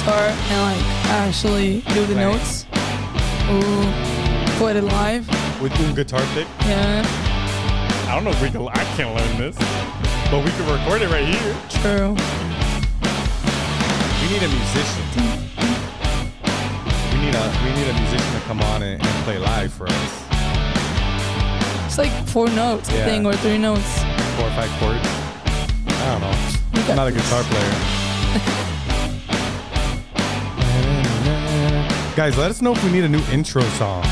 guitar and like actually do the Right. notes. Ooh, put it live. With un guitar pick. Yeah, I don't know if we can. I can't learn this, but we can record it right here. true. We need a musician. We need a we need a musician to come on and, and play live for us. It's like four notes, I think, or three notes. Four or five chords. I don't know. I'm not a guitar player. Guys, let us know if we need a new intro song,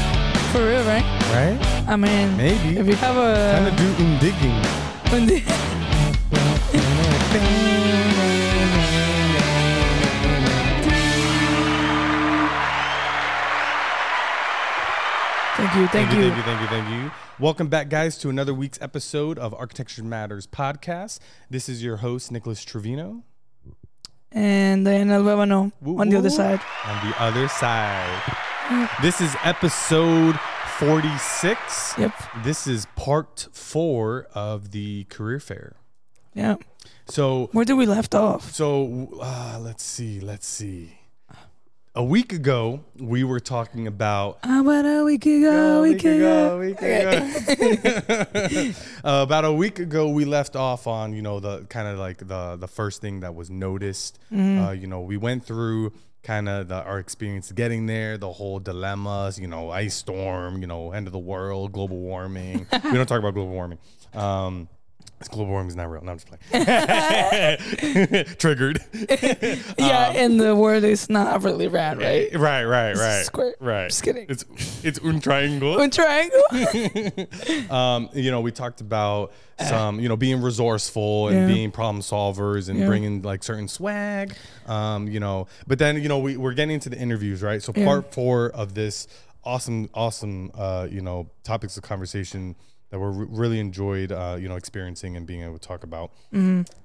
For real, right? right? I mean, Maybe. if you have a Kind of do um digging. when the- Thank you, thank, you. thank you, thank you, thank you. Welcome back, guys, to another week's episode of Architecture Matters podcast. This is your host, Nicholas Trevino. And then Alvano Woo, on the other side. On the other side, this is episode 46. Yep. This is part four of the career fair. Yeah. So, Where did we left off? so uh, let's see, let's see. A week ago, we were talking about About a week ago, a week ago. week ago. uh, about a week ago, we left off on you know the kind of like the the first thing that was noticed. Mm-hmm. Uh, you know, we went through kind of our experience getting there, the whole dilemmas. You know, ice storm. You know, end of the world, global warming. we don't talk about global warming. Um, it's global warming is not real. No, I'm just playing. Triggered. Yeah, and the word is not really round, right? Right, right, right, square. right. Just kidding. It's it's un triangle. A triangle. um, you know, we talked about some, you know, being resourceful and Yeah. being problem solvers and Yeah. bringing like certain swag. Um, you know, but then you know we we're getting into the interviews, right? So Yeah. part four of this awesome, awesome, uh, you know, topics of conversation that we're really enjoyed, uh, you know, experiencing and being able to talk about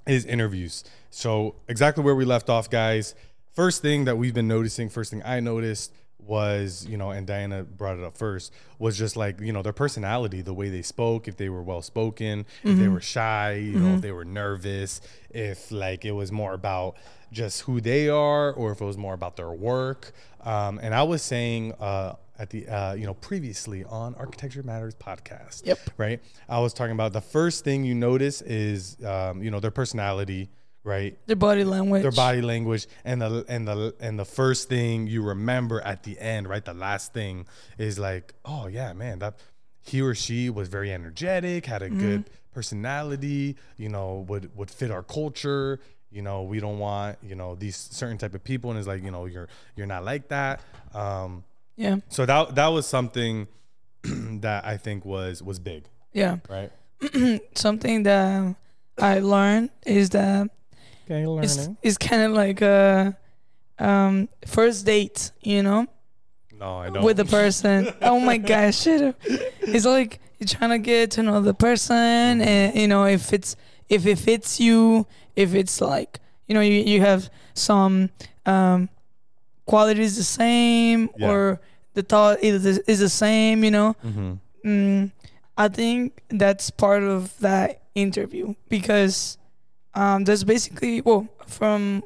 is interviews. So exactly where we left off, guys. First thing that we've been noticing, first thing I noticed was, you know, and Diana brought it up first, was just like, you know, their personality, the way they spoke, if they were well spoken, if they were shy, you know, if they were nervous, if like it was more about just who they are or if it was more about their work. Um, and I was saying uh, at the, uh, you know, previously on Architecture Matters podcast, Yep. right? I was talking about the first thing you notice is, um, you know, their personality, right? Their body language. their body language and the and the and the first thing you remember at the end right the last thing is like oh yeah man that he or she was very energetic had a good personality you know would would fit our culture you know we don't want you know these certain type of people and it's like you know you're you're not like that um Yeah. so that that was something that i think was was big Yeah. right Something that I learned is that okay it's, learning it's kind of like a um, first date, you know, no i don't with the person. oh my gosh, shit. It's like you're trying to get to know the person, and you know if it's if it fits you, if it's like you know you you have some um, qualities the same Yeah. or the thought is is the same, you know. mm-hmm. Mm, I think that's part of that interview because um, that's basically well from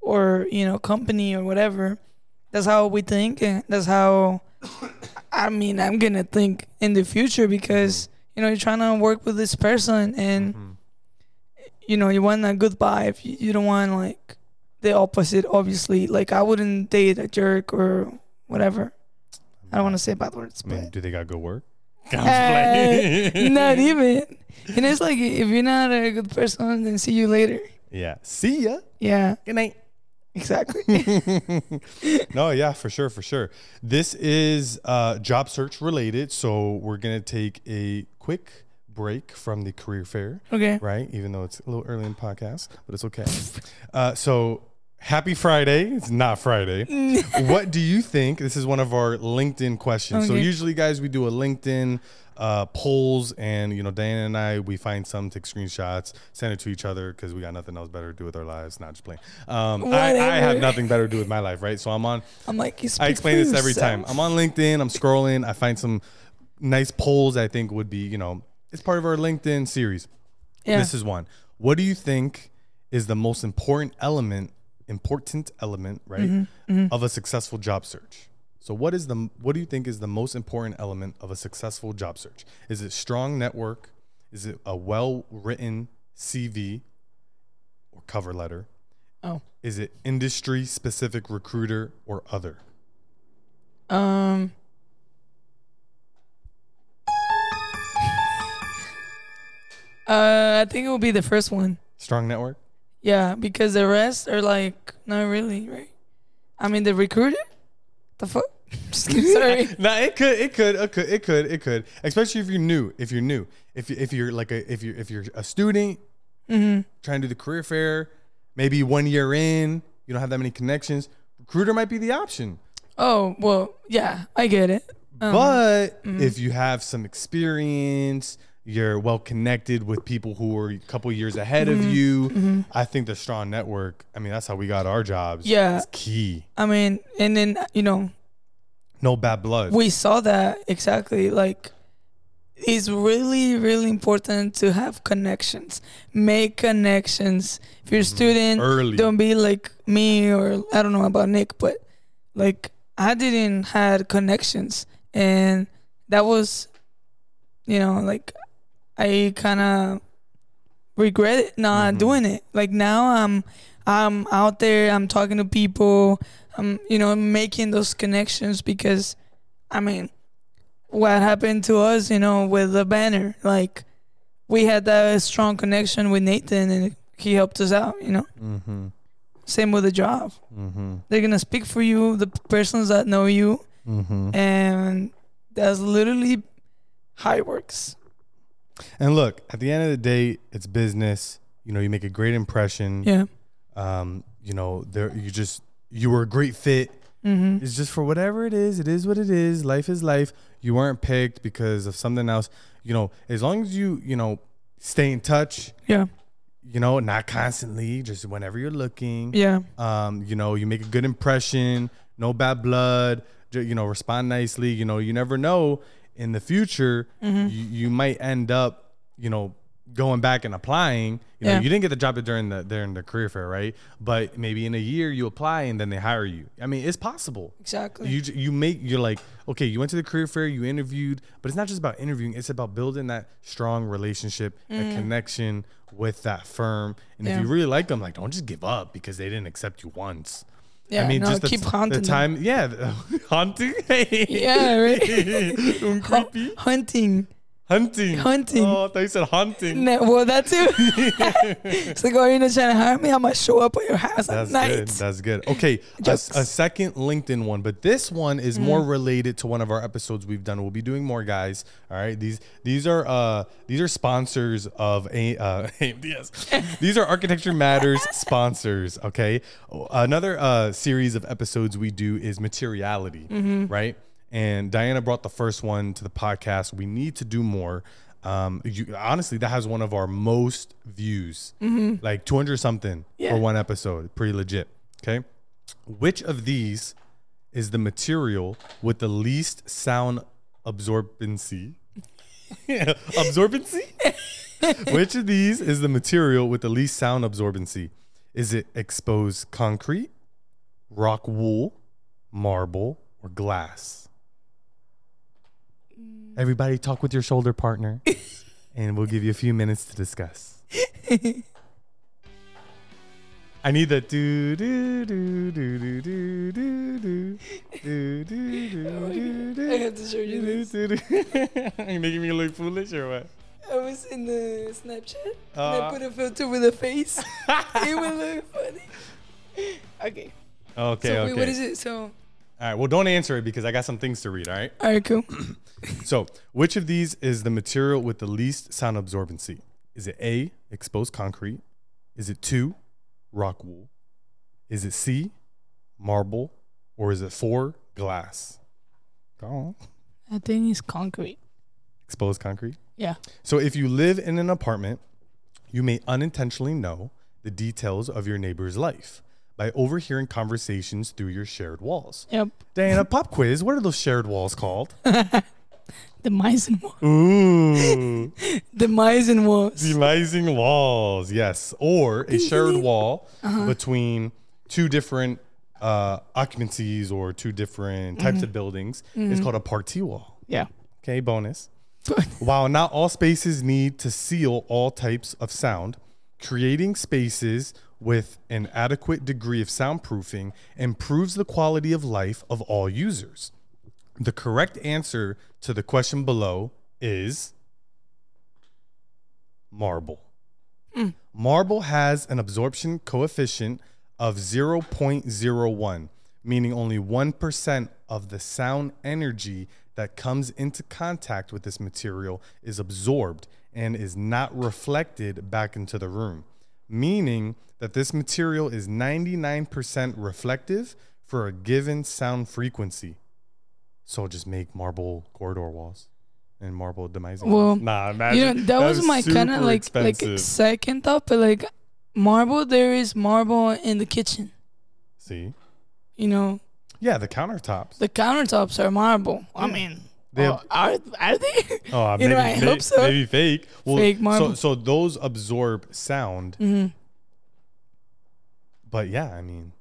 or you know company or whatever. That's how we think, and that's how I mean I'm gonna think in the future because you know you're trying to work with this person and Mm-hmm. you know you want a good vibe. You, you don't want like the opposite. Obviously, like I wouldn't date a jerk or whatever. I don't want to say bad words, I mean, but do they got good work? Uh, not even. And it's like if you're not a good person, then see you later. Yeah. See ya. Yeah, Good night. exactly. no, yeah, for sure, for sure. This is uh, job search related, so we're gonna take a quick break from the career fair, okay. right? Even though it's a little early in the podcast, but it's okay. Uh, so happy Friday! It's not Friday. what do you think? This is one of our LinkedIn questions. So usually, guys, we do a LinkedIn uh, polls, and you know, Diana and I, we find some, take screenshots, send it to each other because we got nothing else better to do with our lives. Not just playing. Um, I, I have nothing better to do with my life, right? So I'm on. I'm like, you I explain this every time. I'm on LinkedIn. I'm scrolling. I find some nice polls. I think would be, you know, it's part of our LinkedIn series. Yeah. This is one. What do you think is the most important element important element right of a successful job search so what is the what do you think is the most important element of a successful job search is it strong network is it a well written cv or cover letter Oh. is it industry specific recruiter or other Um. Uh, I think it will be the first one. strong network Yeah, because the rest are like not really right. I mean, the recruiter. The fuck. Just kidding, sorry. nah, it could, it could, it could, it could, it could. Especially if you're new. If you're new, if you, if you're like a, if you're if you're a student Mm-hmm. trying to do the career fair, maybe one year in, you don't have that many connections. Recruiter might be the option. Oh well, yeah, I get it. Um, but if you have some experience, you're well connected with people who are a couple years ahead Mm-hmm. of you. I think the strong network. I mean, that's how we got our jobs. Yeah. it's key. I mean, and then you know No bad blood. we saw that exactly like it's really really important to have connections make connections if you're a student Early. don't be like me or i don't know about nick but like i didn't had connections and that was you know like i kind of regret not doing it. Like now i'm i'm out there i'm talking to people i'm you know making those connections because i mean what happened to us you know with the banner? Like we had that strong connection with nathan and he helped us out you know? Mm-hmm. same with the job. Mm-hmm. they're gonna speak for you the persons that know you. Mm-hmm. and that's literally how it works And look, at the end of the day, it's business. You know, you make a great impression. yeah Um, you know, there you just you were a great fit. mm-hmm. It's just for whatever it is. It is what it is. Life is life. You weren't picked because of something else. You know, as long as you you know stay in touch. yeah You know, not constantly, just whenever you're looking. yeah Um, you know, you make a good impression. No bad blood. You know, respond nicely. You know, you never know in the future Mm-hmm. you, you might end up, you know, going back and applying. You know, Yeah. you didn't get the job during the during the career fair, right? But maybe in a year you apply and then they hire you. I mean, it's possible. exactly You you make you're like okay, you went to the career fair, you interviewed, but it's not just about interviewing. It's about building that strong relationship, that connection with that firm. And if Mm. You really like them, like don't just give up because they didn't accept you once. Yeah I mean, no, just the, keep haunting the them. time. Yeah, the- haunting. Yeah, right. Creepy. hunting Hunting. Hunting. Oh, I thought you said hunting. No, well, that too. it's like, oh, you're not trying to hire me? I'm gonna show up at your house That's at night. good. That's good. Okay, a, a second LinkedIn one, but this one is more Mm. related to one of our episodes we've done. We'll be doing more, guys. All right, these these are uh these are sponsors of a uh, AMDS. these are Architecture Matters sponsors. Okay, another uh series of episodes we do is materiality, Mm-hmm. right? And Diana brought the first one to the podcast. We need to do more. Um, you, honestly, that has one of our most views, like 200 something Mm-hmm. Yeah. for one episode. Pretty legit. Okay. Which of these is the material with the least sound absorbency? absorbency? Which of these is the material with the least sound absorbency? Is it exposed concrete, rock wool, marble, or glass? Everybody talk with your shoulder partner, and we'll give you a few minutes to discuss. I need the do do do do do do do do do do do do I have to show you this. Are you making me look foolish or what? I was in the Snapchat and Uh. I put a filter with a face. it would look funny. Okay. Okay, so okay. wait, what is it? So, All right. Well, don't answer it because I got some things to read. All right. all right, cool. So, which of these is the material with the least sound absorbency? Is it A, exposed concrete? Is it two, rock wool? Is it C, marble? Or is it four, glass? Go on. I think it's concrete. Exposed concrete. Yeah. So, if you live in an apartment, you may unintentionally know the details of your neighbor's life by overhearing conversations through your shared walls. Yep. Diana, pop quiz. What are those shared walls called? demising walls. Ooh, demising walls. demising walls. Yes, or a shared wall Uh-huh. between two different uh, occupancies or two different types Mm-hmm. of buildings is called a party wall. Yeah. Okay, bonus. While not all spaces need to seal all types of sound, creating spaces with an adequate degree of soundproofing improves the quality of life of all users. The correct answer to the question below is marble. Hmm. Marble has an absorption coefficient of 0.01, meaning only 1% of the sound energy that comes into contact with this material is absorbed and is not reflected back into the room, meaning that this material is 99% reflective for a given sound frequency. So just make marble corridor walls and marble demising. Well, walls. nah, imagine. You know, that, was my kind of like like second thought, but like marble, there is marble in the kitchen. See, You know, yeah, the countertops. the countertops are marble. I mean, oh, are are they? Oh, uh, maybe, know, I may- hope so. maybe fake. Well, Fake marble. So, so those absorb sound, Mhm. but yeah, I mean,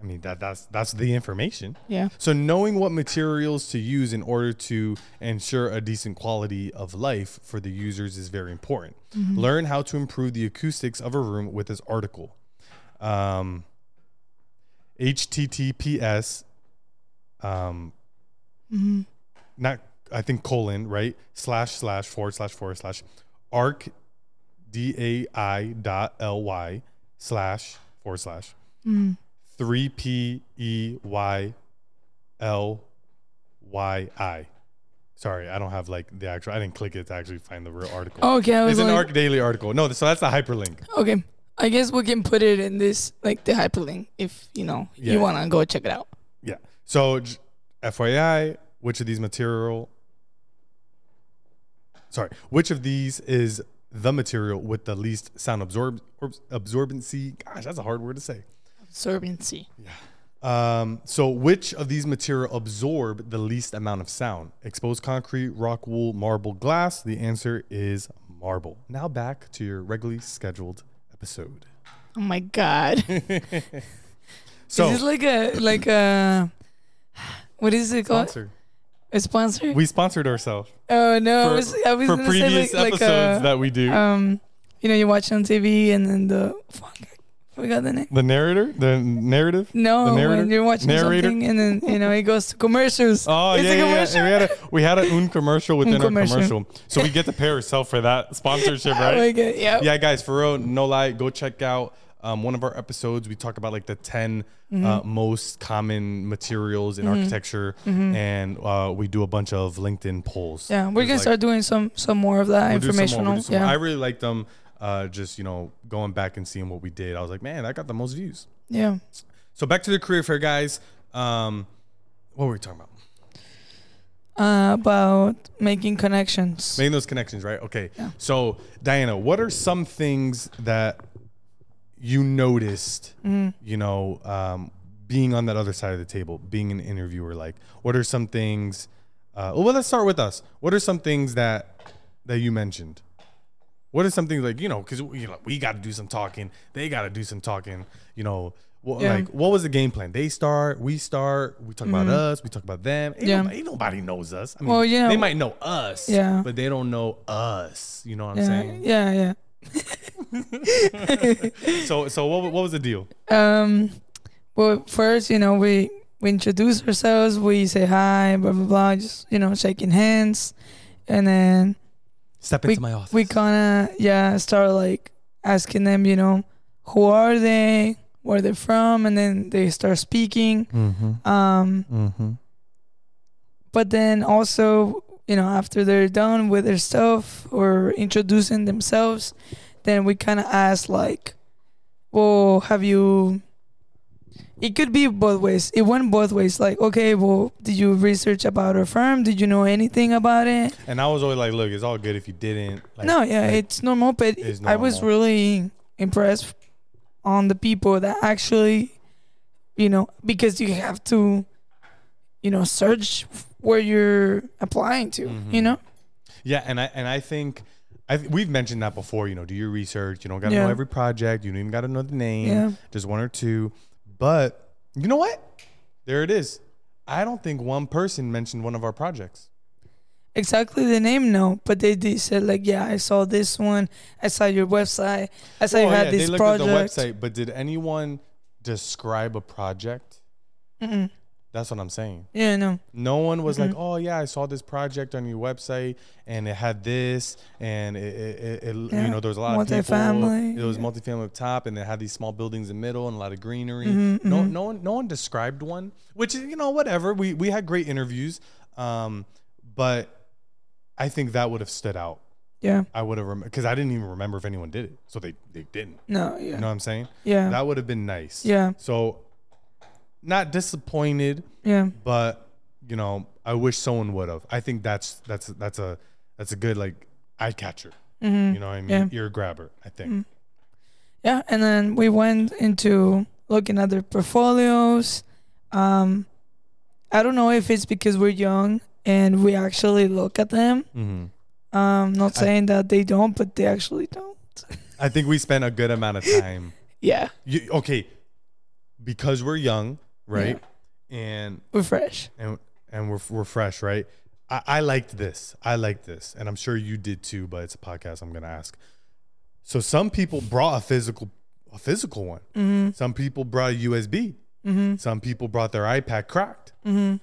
I mean that that's that's the information. Yeah. So knowing what materials to use in order to ensure a decent quality of life for the users is very important. Mm-hmm. Learn how to improve the acoustics of a room with this article. Um, HTTPS, um, Mm-hmm. Not I think colon right slash slash forward slash forward slash arc d a i dot l y slash forward slash three p e y l y i. Sorry, I don't have like the actual. I didn't click it to actually find the real article. Okay, I was it's an like, ArchDaily article. No, so that's the hyperlink. okay. I guess we can put it in this like the hyperlink if you know Yeah. you wanna go check it out. Yeah. So, j- FYI, which of these material? Sorry, which of these is the material with the least sound absorb orbs- absorbency? Gosh, that's a hard word to say. Absorbency. Yeah. Um, so, which of these material absorb the least amount of sound? Exposed concrete, rock wool, marble, glass. The answer is marble. Now back to your regularly scheduled episode. Oh my god. So, is this like a like a what is it called? sponsor. A sponsor? We sponsored ourselves oh no, I for, was I was for previous like, like episodes a, that we do. um you know you watch on TV and then the fuck I forgot the name. The narrator, the narrative. No, The narrator? when you're watching Narrator? something and then you know it goes to commercials. Oh It's yeah, a yeah, yeah. We had a we had a un commercial within Un our commercial. commercial, so we get to pay ourselves for that sponsorship, Oh right? my god, yeah. yeah, guys, for real, no lie, go check out um, one of our episodes. We talk about like the 10 Mm-hmm. uh, most common materials in architecture, and uh, we do a bunch of LinkedIn polls. Yeah, we're There's, gonna like- start doing some some more of that we'll do some more, we'll informational. more. yeah, I really like them. Uh, just you know, going back and seeing what we did, I was like, man, I got the most views. yeah. So back to the career fair, guys. Um, what were we talking about? Uh, about making connections. Making those connections, right? Okay. Yeah. So, Diana, what are some things that you noticed, Mm-hmm. you know, um, being on that other side of the table, being an interviewer? Like, what are some things? Uh, well, let's start with us. What are some things that that you mentioned? What are some things like you know, because you know we got to do some talking, they got to do some talking. You know, Yeah. like what was the game plan? They start, we start, we talk about us, we talk about them. Ain't, Mm-hmm. Yeah. nobody, ain't nobody knows us. I mean, Well, know- they might know us, Yeah. but they don't know us. You know what I'm yeah, saying? yeah, yeah. So, so what, what was the deal? Um, well, first, you know, we we introduce ourselves. We say hi, blah blah blah. Just you know, shaking hands, and then Step we into my office. we kind of yeah start like asking them, you know, who are they, where they're from, and then they start speaking. mm-hmm. Um, Mm-hmm. but then also you know after they're done with their stuff or introducing themselves then we kind of ask like well have you it could be both ways it went both ways like okay well did you research about our firm did you know anything about it And I was always like, look, it's all good if you didn't. Like, no yeah like, it's normal but it's i was really impressed on the people that actually you know because you have to you know search where you're applying to. Mm-hmm. You know. Yeah, and I and I think th- we've mentioned that before. You know, do your research. You don't got to Yeah. know every project. You don't even got to know the name. Yeah. Just one or two. But you know what? There it is. I don't think one person mentioned one of our projects. Exactly the name, no, but they did said like, yeah, I saw this one, I saw your website, I saw you had yeah, this they looked project. at the website, but did anyone describe a project? Mm-mm. That's what I'm saying. Yeah, no. No one was Mm-hmm. like, "Oh yeah, I saw this project on your website, and it had this, and it, it, it, Yeah. you know, there was a lot of people. Multifamily, It was yeah. multifamily up top, and it had these small buildings in the middle and a lot of greenery. Mhm, No, mhm. no one, no one described one, which is you know whatever. We we had great interviews, um, but I think that would have stood out. Yeah, I would have because I didn't even remember if anyone did it, so they they didn't. no, yeah, You know what I'm saying? yeah, That would have been nice. yeah, So, not disappointed yeah, but you know i wish someone would have i think that's that's that's a that's a good like eye catcher hmm you know what i mean Yeah. ear grabber i think Mm. yeah. And then we went into looking at their portfolios. Um, I don't know if it's because we're young and we actually look at them. hmm Um, not I- saying that they don't, but they actually don't. i think we spent a good amount of time Yeah, you, okay because we're young right and we're fresh. and and we're, we're fresh right I, I liked this i liked this and i'm sure you did too but it's a podcast i'm gonna ask so some people brought a physical a physical one Mm-hmm. some people brought a usb Mm-hmm. some people brought their ipad cracked Mm-hmm.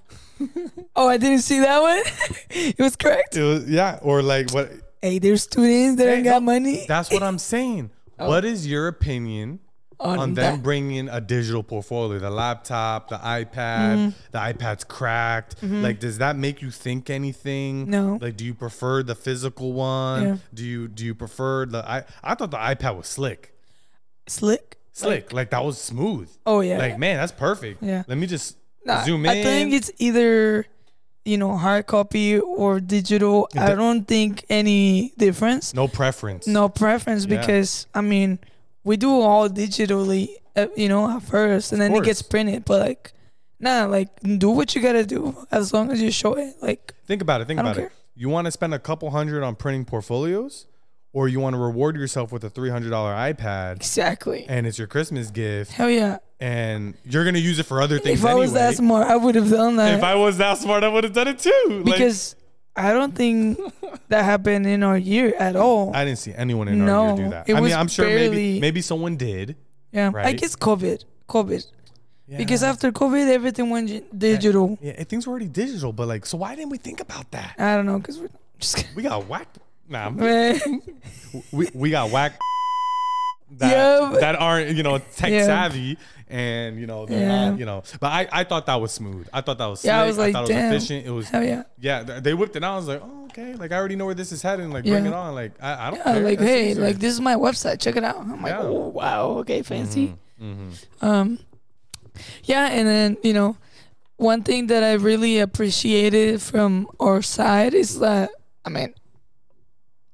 oh, I didn't see that one. it was cracked. it was yeah or like what Hey, there's students that Hey, ain't got no, money That's what I'm saying. Oh. What is your opinion on, on that. them bringing a digital portfolio? The laptop, the iPad, Mm-hmm. the iPad's cracked. Like, does that make you think anything? No. Like, do you prefer the physical one? Yeah. Do you do you prefer the? I I thought the iPad was slick, Slick. slick. Like, that was smooth. Oh yeah. Like man, that's perfect. Yeah. Let me just Nah, zoom in. I think it's either you know hard copy or digital. I do- don't think any difference. no preference. No preference Yeah. because I mean we do all digitally, uh, you know, at first, and then it gets printed. But like, nah, like do what you gotta do as long as you show it. Like, Think about it. Think about it. You want to spend a couple hundred on printing portfolios, or you want to reward yourself with a three hundred dollar iPad, exactly. and it's your Christmas gift, Hell yeah. and you're gonna use it for other things If I anyway. was that smart, I would have done that. if I was that smart, I would have done it too. Like, because I don't think that happened in our year at all. I didn't see anyone in our year do that. I mean, I'm sure maybe barely- maybe someone did. yeah, I right? guess COVID, COVID. Because after COVID, everything went gi- digital. yeah, eh, things were already digital, but like, so why didn't we think about that? I don't know, cause we're just. We got whacked. Nah, Man, we, we got whacked that, Yeah, that aren't you know tech Yeah. savvy and you know they're Yeah. not you know but I, I thought that was smooth I thought that was Yeah, I was like, thought it damn. was efficient it was hell yeah. yeah they whipped it out I was like oh okay like I already know where this is heading like bring it on like I, I don't Yeah, care like That's hey, easier. like this is my website. Check it out. I'm like, oh wow, okay, fancy. Mhm. Um, yeah, and then you know, one thing that I really appreciated from our side is that I mean,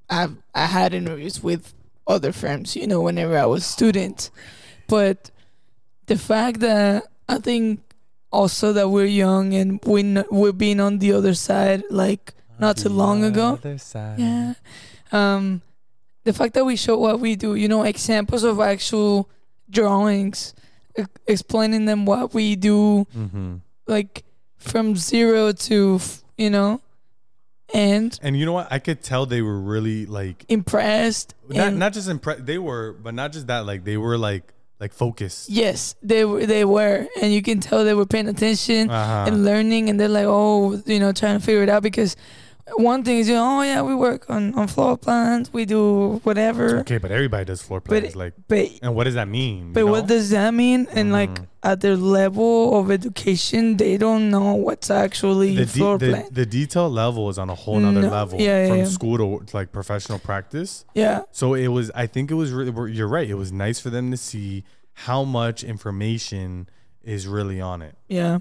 I've I had interviews with other firms, you know, whenever I was student, but the fact that I think also that we're young and we n- we've been on the other side like not too long ago. Yeah. Um, the fact that we show what we do, you know, examples of actual drawings, e- explaining them what we do, Mm-hmm. like from zero to, f- you know, and and you know what I could tell they were really like impressed. not, not just impressed they were but not just that like they were like like focused yes, they were, they were, and you can tell they were paying attention uh-huh. and learning, and they're like, oh, you know, trying to figure it out because. One thing is, you know, oh yeah, we work on, on floor plans, we do whatever, okay but everybody does floor But plans like but and what does that mean But you what does that mean? And like Mhm. at their level of education, they don't know what's actually the, floor de- the, plan. the detail level is on a whole nother No, level yeah, yeah, from yeah. school to like professional practice. yeah, So it was, I think it was, really, you're right. It was nice for them to see how much information is really on it. yeah,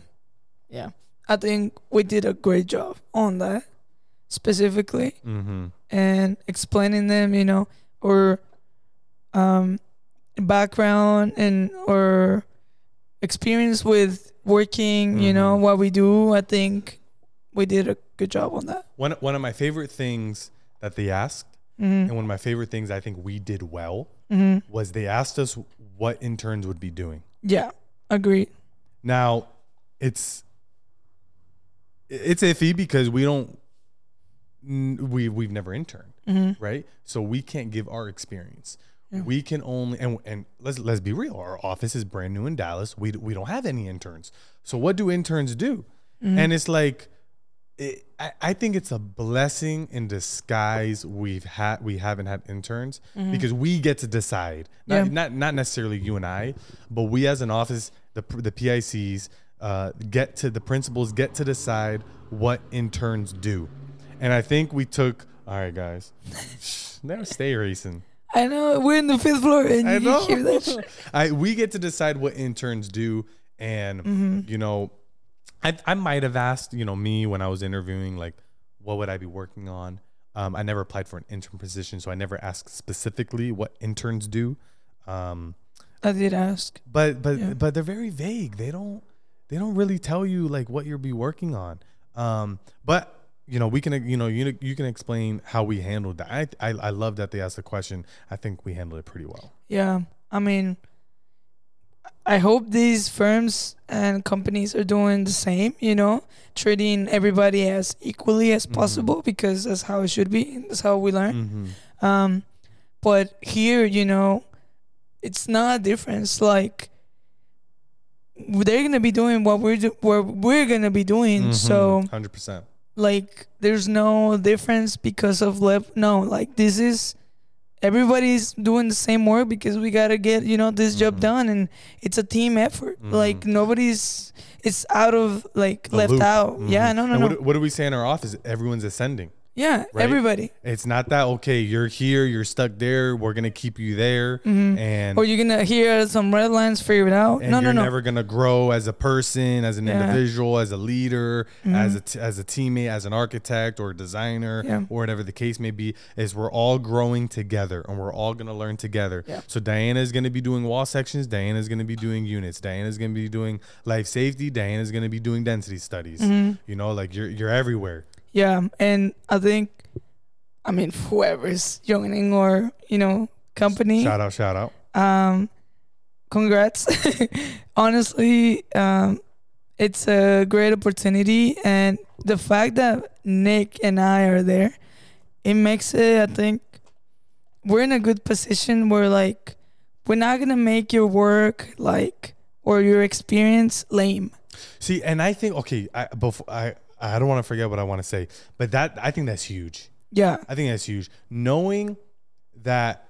yeah. I think we did a great job on that specifically Mm-hmm. and explaining them, you know, or um, background and or experience with working, you know, Mhm. what we do. I think we did a good job on that. One one of my favorite things that they asked, Mm-hmm. and one of my favorite things I think we did well, was they asked us what interns would be doing. Yeah, agreed. Now, it's it's iffy because we don't we we've never interned, Mm-hmm. right? So we can't give our experience. We can only and and let's let's be real. Our office is brand new in Dallas. We we don't have any interns. So what do interns do? Mm-hmm. And it's like it, I, I think it's a blessing in disguise we've had we haven't had interns because we get to decide not, Mm-hmm. Yeah. not not necessarily you and I but we as an office the the PICs uh, get to the principals get to decide what interns do and I think we took all right guys never stay racing I know we're in the fifth floor and I you know. hear that. Shit. I we get to decide what interns do, and Mm-hmm. you know, I I might have asked you know me when I was interviewing like, what would I be working on? Um, I never applied for an intern position, so I never asked specifically what interns do. Um, I did ask. but but Yeah. but they're very vague. They don't they don't really tell you like what you'll be working on. Um, but you know we can you know you you can explain how we handled that. I I, I love that they asked the question. I think we handled it pretty well. Yeah, I mean, I hope these firms and companies are doing the same. You know, treating everybody as equally as possible because that's how it should be. That's how we learn. Mm-hmm. Um, but here, you know, it's not a difference. Like they're gonna be doing what we're do- what we're gonna be doing. So hundred percent. Like, there's no difference because of left. No, like this is everybody's doing the same work because we gotta get you know this job Mhm. done, and it's a team effort. Mhm. Like nobody's it's out of like left out. Yeah, no, no, and no. What, what do we say in our office? Everyone's ascending. Yeah, right? everybody. It's not that okay. You're here. You're stuck there. We're gonna keep you there, Mhm. and Or you're gonna hear some red lines figure it out. and no, no, you're no. never gonna grow as a person, as an Yeah. Mm-hmm. individual, as a leader, as a t- as a teammate, as an architect or a designer, Yeah. or whatever the case may be. Is we're all growing together, and we're all gonna learn together. Yeah. So Diana is gonna be doing wall sections. Diana is gonna be doing units. Diana is gonna be doing life safety. Diana is gonna be doing density studies. Mm-hmm. You know, like you're you're everywhere. Yeah, and I think, I mean, whoever's joining or you know company, Shout out, shout out. um, congrats. Honestly, um, it's a great opportunity, and the fact that Nick and I are there, it makes it. I think we're in a good position where like we're not gonna make your work like or your experience lame. See, and I think okay, I before I I don't want to forget what I want to say, but that I think that's huge. Yeah, I think that's huge. Knowing that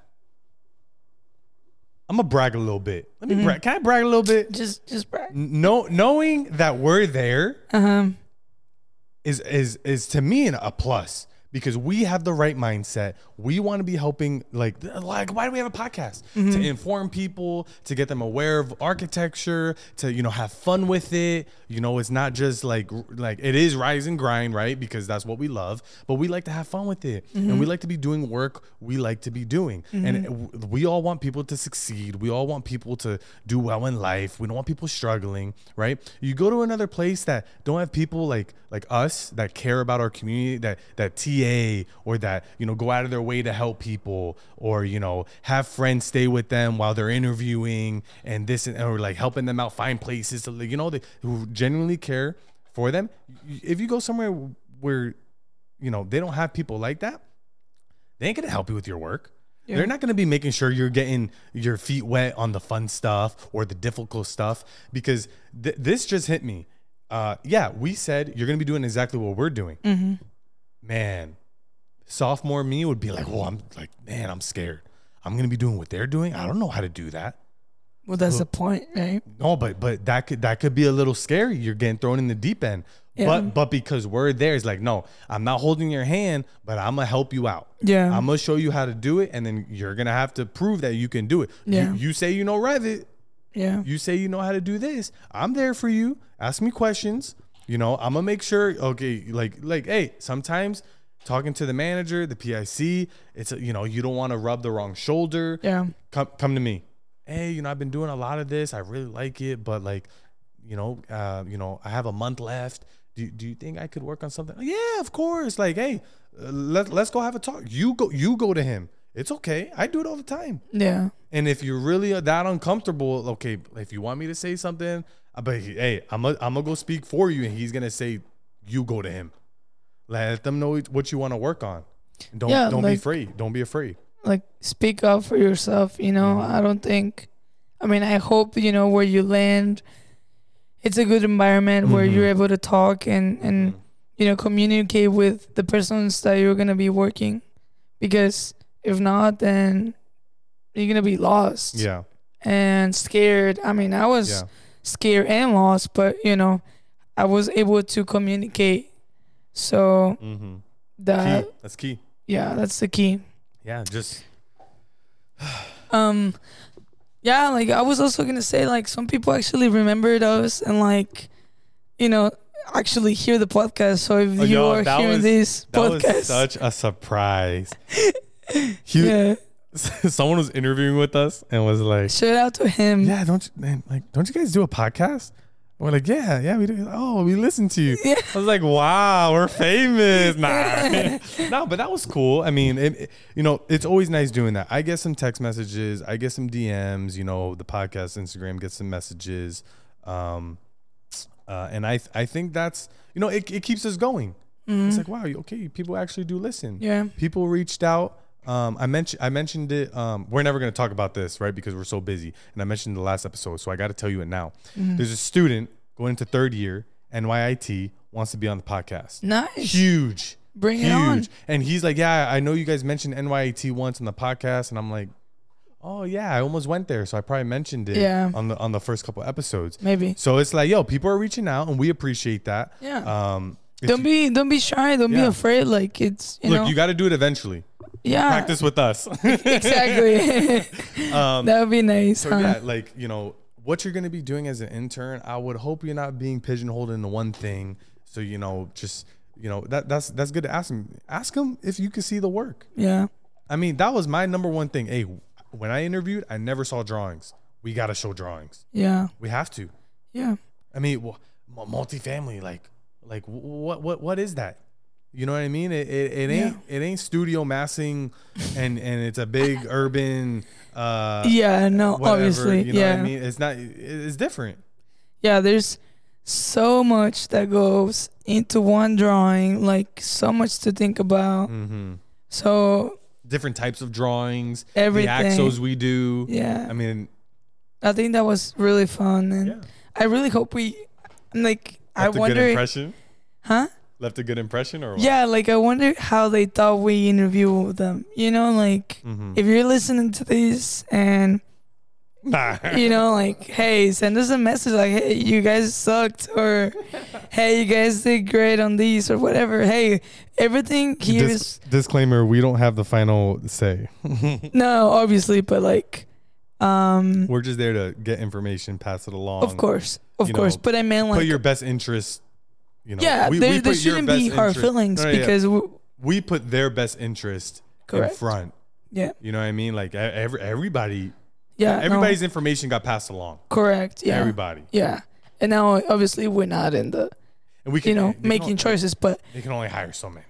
I'm gonna brag a little bit. Let me Mm-hmm. brag. Can I brag a little bit? just just brag. No, knowing that we're there Uh huh. is is is to me an- a plus because we have the right mindset. We want to be helping. Like, like why do we have a podcast Mm-hmm. to inform people, to get them aware of architecture, to you know have fun with it. You know, it's not just like like it is rise and grind, right? Because that's what we love. But we like to have fun with it, and Mm-hmm. we like to be doing work we like to be doing. And we all want people to succeed. We all want people to do well in life. We don't want people struggling, right? You go to another place that don't have people like like us that care about our community, that that Or that you know go out of their way to help people, or you know have friends stay with them while they're interviewing and this and or like helping them out find places to you know they who genuinely care for them. If you go somewhere where you know they don't have people like that, they ain't gonna help you with your work. Yeah. They're not gonna be making sure you're getting your feet wet on the fun stuff or the difficult stuff because th- this just hit me. Uh, yeah, we said you're gonna be doing exactly what we're doing. Mm-hmm. Man, sophomore me would be like, "Well, I'm like, man, I'm scared. I'm gonna be doing what they're doing. I don't know how to do that." Well, that's the point, right? No, but but that could that could be a little scary. You're getting thrown in the deep end. Yeah. But but because we're there, it's like, no, I'm not holding your hand, but I'm gonna help you out. Yeah. I'm gonna show you how to do it, and then you're gonna have to prove that you can do it. Yeah. You, you say you know Revit, Yeah. you say you know how to do this. I'm there for you. Ask me questions. You know, I'm gonna make sure. Okay, like like hey, sometimes talking to the manager, the PIC, it's you know you don't want to rub the wrong shoulder Yeah. come come to me. Hey, you know, I've been doing a lot of this. I really like it, but like, you know, uh, you know, I have a month left. do, do you think I could work on something? Yeah, of course. Like, hey, uh, let let's go have a talk. You go you go to him. It's okay. I do it all the time. Yeah. And if you're really that uncomfortable, okay, if you want me to say something, but hey, I'm a, I'm gonna go speak for you, and he's gonna say you go to him. Let them know what you want to work on. Don't Yeah, don't be like- afraid. Don't be afraid. like speak up for yourself you know Mhm. i don't think i mean i hope you know where you land it's a good environment where Mhm. you're able to talk and and Mhm. you know communicate with the persons that you're gonna be working because if not then you're gonna be lost Yeah, and scared i mean i was yeah, scared and lost but you know i was able to communicate so mm-hmm. that key. That's key. yeah that's the key Yeah, just Um, yeah, like I was also gonna say, like some people actually remembered us and like, you know, actually hear the podcast. So if Oh, you yo, are hearing was- this podcast, such a surprise. He, yeah, someone was interviewing with us and was like, shout out to him. "Yeah, don't you, man, like, don't you guys do a podcast?" And we're like, "Yeah, yeah, we do." Oh, we listen to you. Yeah. I was like, "Wow, we're famous." Nah, no, but that was cool. I mean, it, it- you know, it's always nice doing that. I get some text messages, I get some DMs. You know, the podcast, Instagram gets some messages, um, uh, and I I think that's you know, it, it keeps us going. Mhm. It's like, wow, okay, people actually do listen yeah, people reached out. Um, I mentioned I mentioned it. Um, we're never going to talk about this, right? Because we're so busy. And I mentioned the last episode, so I got to tell you it now. Mm-hmm. There's a student going into third year, NYIT, wants to be on the podcast. nice. Huge, Bring it on. huge. And he's like, "Yeah, I know you guys mentioned NYIT once on the podcast," and I'm like, "Oh yeah, I almost went there, so I probably mentioned it Yeah. on the on the first couple episodes." Maybe. So it's like, yo, people are reaching out, and we appreciate that. Yeah. Um, don't you- be don't be shy. Don't be afraid. Like it's you look. know You got to do it eventually. Yeah Practice with us. exactly. um, that would be nice. So huh? yeah, like you know what you're gonna be doing as an intern. I would hope you're not being pigeonholed into one thing. So you know, just you know that that's that's good to ask them. Ask them if you can see the work. yeah. I mean, that was my number one thing. Hey, when I interviewed, I never saw drawings. We gotta show drawings. Yeah. We have to. Yeah. I mean, wh- mu- multifamily, like like what what what is that? You know what I mean? It it, it ain't it ain't studio massing, and and it's a big urban. uh Yeah. No. whatever, obviously. you know yeah. what I mean? It's not. It's different. yeah there's so much that goes into one drawing like so much to think about Mm-hmm. so Different types of drawings, Everything. the axos we do. yeah I mean, i think that was really fun and yeah. i really hope we like i Left a good wonder impression. huh Left a good impression, or what? yeah like i wonder how they thought we interview them you know like Mhm. if you're listening to this and Nah. you know like hey send us a message like hey you guys sucked or hey you guys did great on these or whatever hey everything here is Dis- disclaimer: We don't have the final say. No, obviously, but like, um, We're just there to get information, pass it along. of course, of course. know, but I mean, put your best interest. You know, yeah, we, there, we there shouldn't be hard interest- feelings No, no, yeah. because we, we put their best interest Correct. in front. yeah, You know what I mean? Like every everybody, yeah, no, everybody's information got passed along. correct, yeah, Everybody, yeah. And now, obviously, we're not in the and we can you know making only- choices, but They can only hire so many.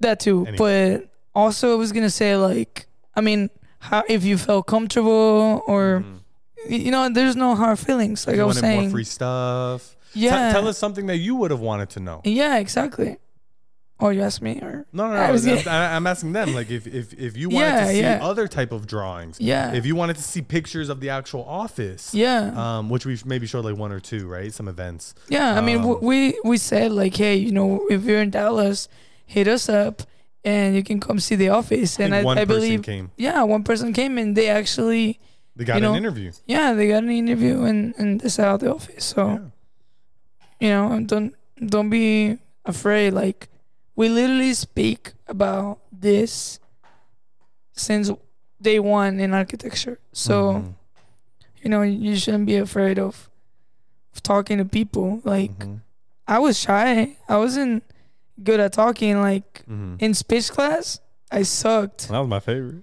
that too. Anyway. But also, I was gonna say like, I mean, how if you felt comfortable or Mhm. you know, there's no hard feelings. Like I was saying, more free stuff. T- yeah, tell us something that you would have wanted to know. yeah, exactly. Or you asked me, or No, no, no. I was I'm, I'm asking them, like, if if, if you wanted Yeah, to see yeah. other type of drawings, yeah, if you wanted to see pictures of the actual office, yeah. um, which we maybe showed like one or two, right? Some events. Yeah, I mean, w Um, we we said like, hey, you know, if you're in Dallas, hit us up, and you can come see the office. And I, one I person believe, came. yeah, one person came and they actually, They got you know, an interview. yeah, they got an interview and and they set out the office. So Yeah. You know, don't don't be afraid. Like, we literally speak about this since day one in architecture. So Mhm. you know, you shouldn't be afraid of, of talking to people. Like. Mhm. I was shy. I wasn't good at talking. Like Mhm. in speech class, I sucked. that was my favorite.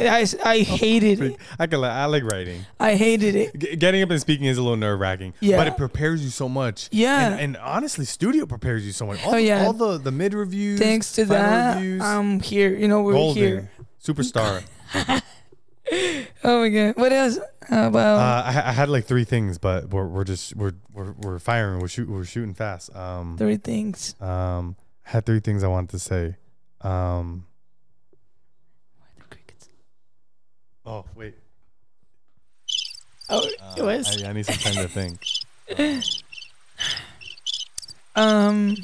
I, I hated it. I can like, I like writing. I hated it. G- getting up and speaking is a little nerve wracking. Yeah. But it prepares you so much. Yeah. And, and honestly, studio prepares you so much. All, Oh, yeah. all the the mid reviews. Thanks to that, reviews, I'm here. You know, we're golden, here. superstar. Oh my god. What else? How about Uh, I, I had like three things, but we're, we're just we're, we're we're firing. We're shooting. We're shooting fast. Um, three things? um, I had three things I wanted to say. Um, oh wait, Oh, it Uh, was. I, I need some time to think. Um,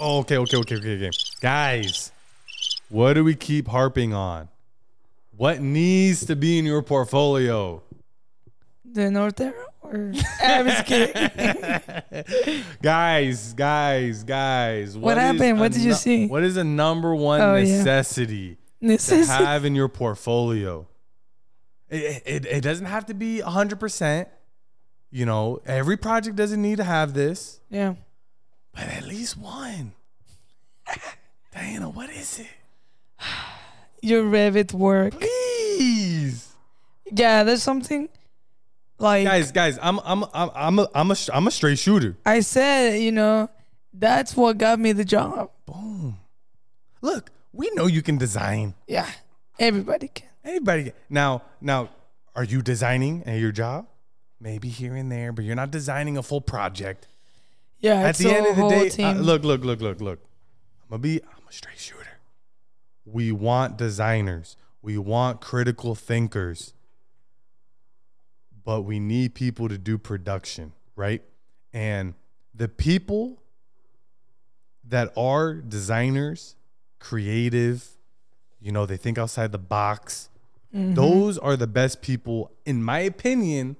Oh, okay, okay, okay, okay, okay, guys. What do we keep harping on? What needs to be in your portfolio? the North Arrow or I'm just kidding. guys, guys, guys. What happened? What did you see? What is a number one Oh, yeah. necessity to have in your portfolio? It, it, it doesn't have to be 100%. You know, every project doesn't need to have this, yeah. but at least one. Diana, what is it? Your Revit work. Please. Yeah, there's something like Guys, guys, I'm I'm I'm I'm a, I'm a I'm a straight shooter. I said. You know, that's what got me the job. Boom. Look, we know you can design. Yeah, everybody can. Anybody now now are you designing at your job? Maybe here and there, but you're not designing a full project. Yeah, At the end of the day, uh, look, look, look, look, look. I'm gonna be I'm a straight shooter. We want designers. We want critical thinkers. But we need people to do production, right? And the people that are designers, creative, you know, they think outside the box. Mm-hmm. Those are the best people, in my opinion,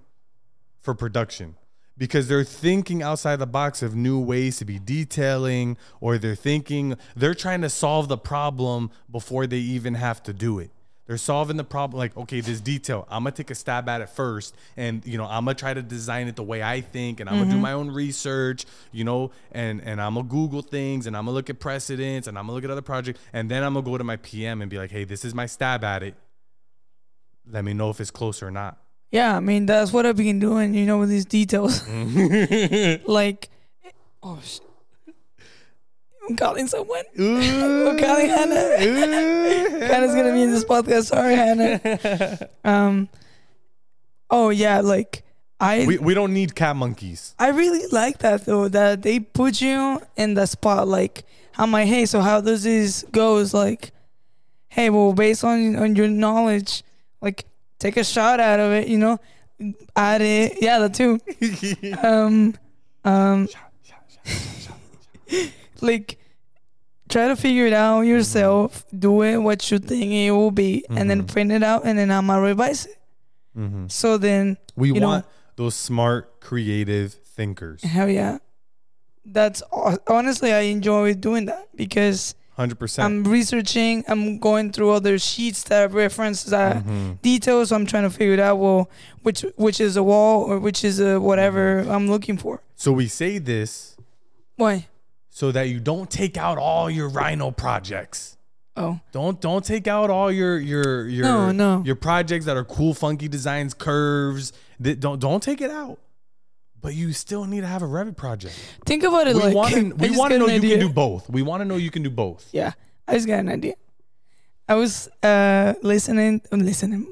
for production because they're thinking outside the box of new ways to be detailing, or they're thinking they're trying to solve the problem before they even have to do it. They're solving the problem like, okay, this detail, I'm gonna take a stab at it first, and you know, I'm gonna try to design it the way I think, and I'm gonna do my own research, you know, and and I'm gonna Google things, and I'm gonna look at precedents, and I'm gonna look at other projects, and then I'm gonna go to my PM and be like, hey, this is my stab at it. Let me know if it's close or not. yeah, I mean that's what I've been doing. You know, with these details. like, oh shit. I'm calling someone. Ooh. I'm calling Hannah. Hannah's gonna be in this podcast. Sorry, Hannah. Um. Oh yeah, like I we, we don't need CAD monkeys. I really like that though that they put you in the spot. Like I'm like, hey, so how does this goes? Like, hey, well, based on on your knowledge, like take a shot out of it. You know, add it. Yeah, the two. um, um, like try to figure it out yourself. Do it what you think it will be, and then Mhm. print it out, and then I'm gonna revise it. Mhm. So then, We You know- want those smart, creative thinkers. hell yeah, that's honestly I enjoy doing that because Hundred percent. I'm researching. I'm going through other sheets that reference that Mhm. details. So I'm trying to figure it out. Well, which which is a wall or which is a whatever I'm looking for. So we say this Why? so that you don't take out all your Rhino projects. Oh, Don't don't take out all your your your No, no. your projects that are cool, funky designs, curves. That don't don't take it out. But you still need to have a Revit project. think about it We like to we want to know you can do both. We want to know you can do both. Yeah, I just got an idea. I was uh listening, listening,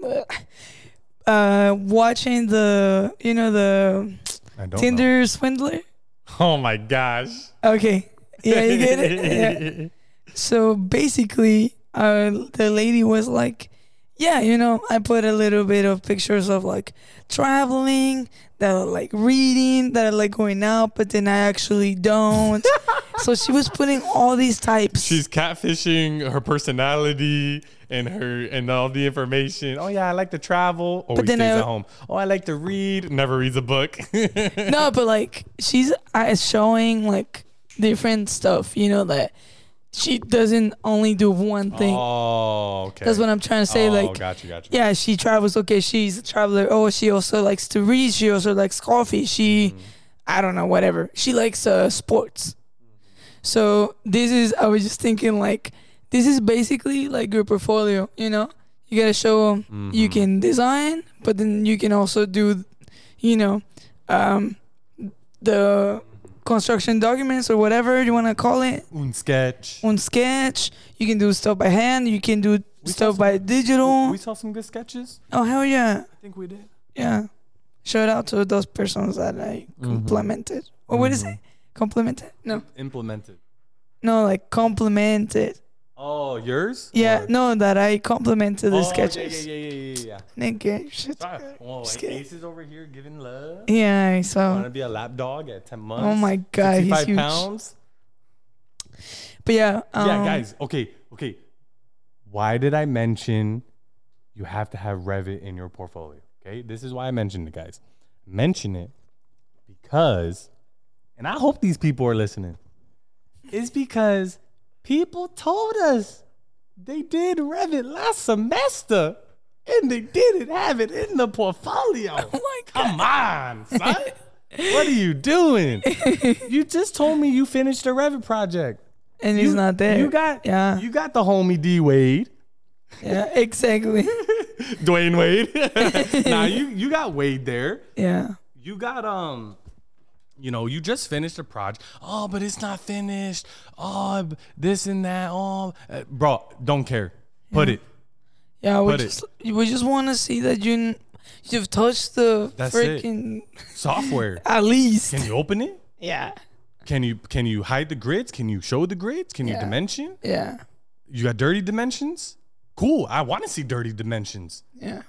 uh, watching the you know the Tinder swindler. Oh my gosh. Okay, yeah, you get it. Yeah. So basically, uh, the lady was like, "Yeah, you know, I put a little bit of pictures of like traveling, that are like reading, that are like going out, but then I actually don't." so she was putting all these types. She's catfishing her personality and her and all the information. Oh yeah, I like to travel. Always then stays I- at home. Oh, I like to read. Never reads a book. no, but like she's uh, showing like different stuff. You know that she doesn't only do one thing. Oh, okay. That's what I'm trying to say. oh, like, got you, got you. yeah, she travels. Okay, she's a traveler. Oh, she also likes to read. She also likes coffee. She, Mm-hmm. I don't know, whatever. She likes uh, sports. So this is. I was just thinking like, this is basically like your portfolio. You know, You gotta show them you Mhm. can design, but then you can also do, you know, um, the construction documents or whatever you want to call it. Un sketch. On sketch, you can do stuff by hand. You can do We stuff saw by some- digital. We saw some good sketches. oh hell yeah, I think we did. yeah! Shout out to those persons that I Mhm. complimented. Or what is it? Complimented? No, Implemented. no, like complimented. Oh, yours? Yeah, Or- no, that I complimented the Oh, sketches. Yeah, yeah, yeah, yeah, yeah. Nigga, shit. yeah. Oh, Just like. Ace is over here giving love. Yeah, I Want saw. to be a lap dog at 10 months? Oh my god, he's 65 huge. pounds? But yeah, um, yeah, guys. Okay, okay. Why did I mention you have to have Revit in your portfolio? Okay, this is why I mentioned it, guys. Mention it because, and I hope these people are listening, is because people told us they did Revit last semester and they didn't have it in the portfolio. Oh. Come on, son. what are you doing? you just told me you finished a Revit project. And he's You- not there. You got yeah, you got the homie D Wade, yeah, exactly. Dwyane Wade. nah, you you got Wade there. yeah, You got um, you know, you just finished a project. Oh, but it's not finished. Oh, this and that. Oh, uh, bro, don't care. Put it. yeah. We Put it. just we just want to see that you you've touched the That's it. freaking Software. at least. Can you open it? yeah, Can you can you hide the grids? Can you show the grids? Can you dimension? yeah, You got dirty dimensions? Cool. I want to see dirty dimensions. yeah.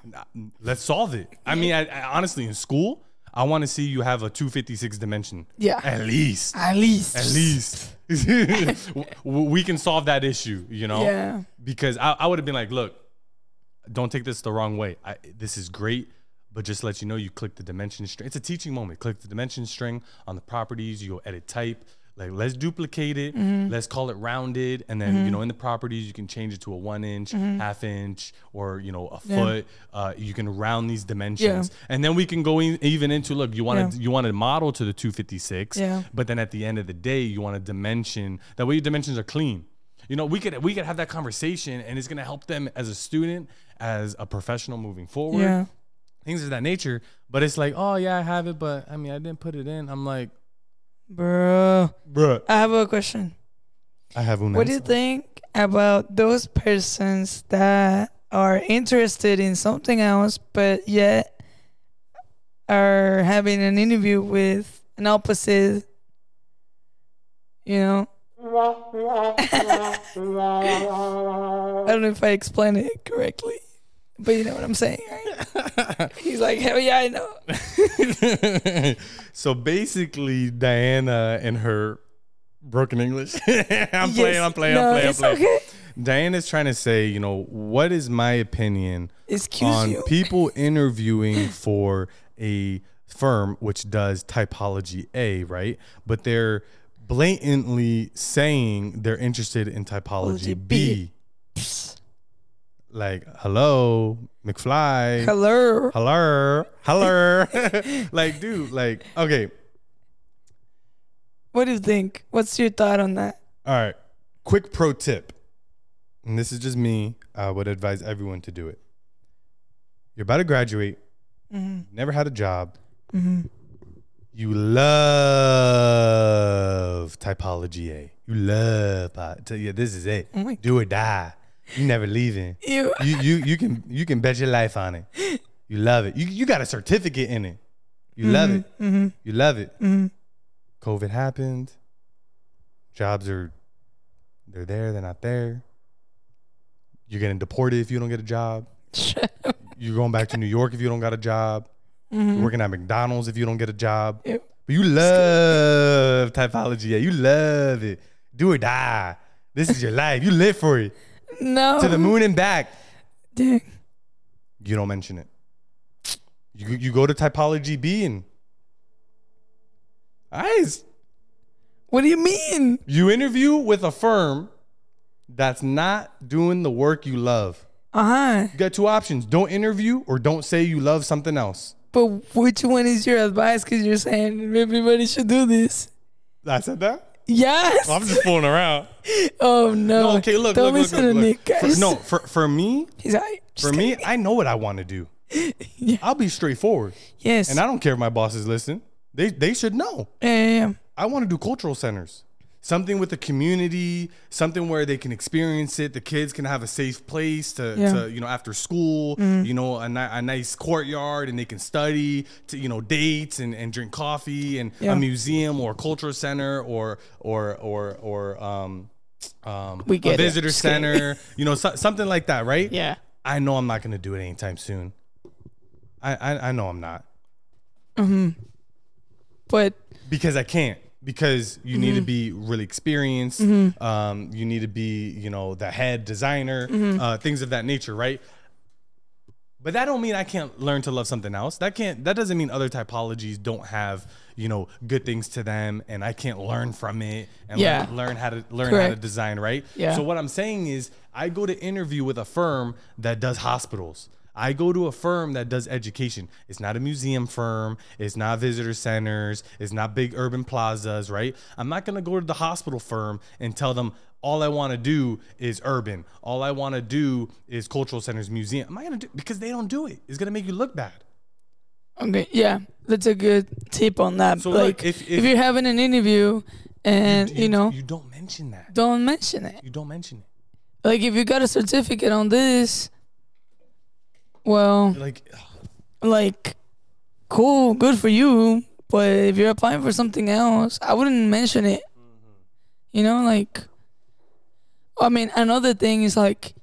Let's solve it. I mean, I, I, honestly, in school, I want to see you have a 256 dimension. Yeah. At least. At least. At least. We can solve that issue, you know? Yeah. Because I, I would have been like, look, don't take this the wrong way. I, this is great, but just to let you know, you click the dimension string. It's a teaching moment. Click the dimension string on the properties. You go edit type. Like let's duplicate it. Mm-hmm. Let's call it rounded, and then you know in the properties you can change it to a one inch, Mm-hmm. half inch, or you know a foot. Uh, you can round these dimensions, Yeah. and then we can go in, even into look. You want to Yeah. you want to model to the 256, Yeah. but then at the end of the day, you want a dimension that way. Your dimensions are clean. You know, we could we could have that conversation, and it's gonna help them as a student, as a professional moving forward, Yeah. things of that nature. But it's like, oh yeah, I have it, but I mean, I didn't put it in. I'm like, Bro, bruh, I have a question. I have un What do you think about those persons that are interested in something else, but yet are having an interview with an opposite, you know? I don't know if I explained it correctly, but you know what I'm saying, right? He's like, hell yeah, I know. so basically, Diana and her broken English. I'm Yes. playing. I'm playing. No, I'm playing. I'm playing. okay. Diana's trying to say, you know, what is my opinion Excuse on you. people interviewing for a firm which does typology A, right? But they're blatantly saying they're interested in typology Typology B. B. Like, hello, McFly. Hello. Hello. Hello. like, dude, like, okay. What do you think? What's your thought on that? All right. Quick pro tip. And this is just me. I would advise everyone to do it. You're about to graduate, Mm-hmm. never had a job. Mm-hmm. You love typology A. You love t- yeah, this is it. Oh Do or die. You never leaving. Ew. You you you can you can bet your life on it. You love it. You you got a certificate in it. You love it. Mm-hmm. You love it. Mm-hmm. COVID happened. Jobs are they're there, they're not there. You're getting deported if you don't get a job. You're going back to New York if you don't got a job. You're working at McDonald's if you don't get a job. But you love typology. Yeah, you love it. Do or die. This is your life. You live for it. No. To the moon and back. Dang. You don't mention it. You you go to typology B and eyes. What do you mean? You interview with a firm that's not doing the work you love. Uh huh. You got two options. Don't interview or don't say you love something else. But which one is your advice? Because you're saying everybody should do this. I said that? Yes. Oh, I'm just fooling around. oh no. No, okay, look, Don't look, look, listen look, to look. Nick, guys. For, no, for for me, He's like, for me, I know what I want to do. I'll be straightforward, yes. and I don't care if my bosses listen. They they should know. yeah, yeah, yeah. I want to do cultural centers. Something with the community, something where they can experience it. The kids can have a safe place to, Yeah. to you know, after school, you know, a, ni- a nice courtyard and they can study, to, you know, dates and, and drink coffee and Yeah. a museum or a cultural center or, or, or, or, um, um, We get a visitor kidding. center, you know, so, something like that, right? Yeah. I know I'm not going to do it anytime soon. I, I, I know I'm not Hmm. But because I can't. Because you need to Mm-hmm. be really experienced. Um, you need to be, you know, the head designer, Mm-hmm. uh, things of that nature, right? But that don't mean I can't learn to love something else. That can't. That doesn't mean other typologies don't have, you know, good things to them, and I can't learn from it and Yeah. learn, learn how to learn how to design, right? Yeah. So what I'm saying is, I go to interview with a firm that does hospitals. I go to a firm that does education. It's not a museum firm. It's not visitor centers. It's not big urban plazas, right? I'm not gonna go to the hospital firm and tell them all I want to do is urban. All I want to do is cultural centers, museum. Am I gonna do because they don't do it? It's gonna make you look bad. okay, yeah, that's a good tip on that. So, look, like, if- if, if- you're having an interview and you, know, you don't mention that. don't mention it. You don't mention it. Like, if you got a certificate on this, well, Like, like, cool, good for you. But if you're applying for something else, I wouldn't mention it. Mm-hmm. You know, like, I mean, another thing is like,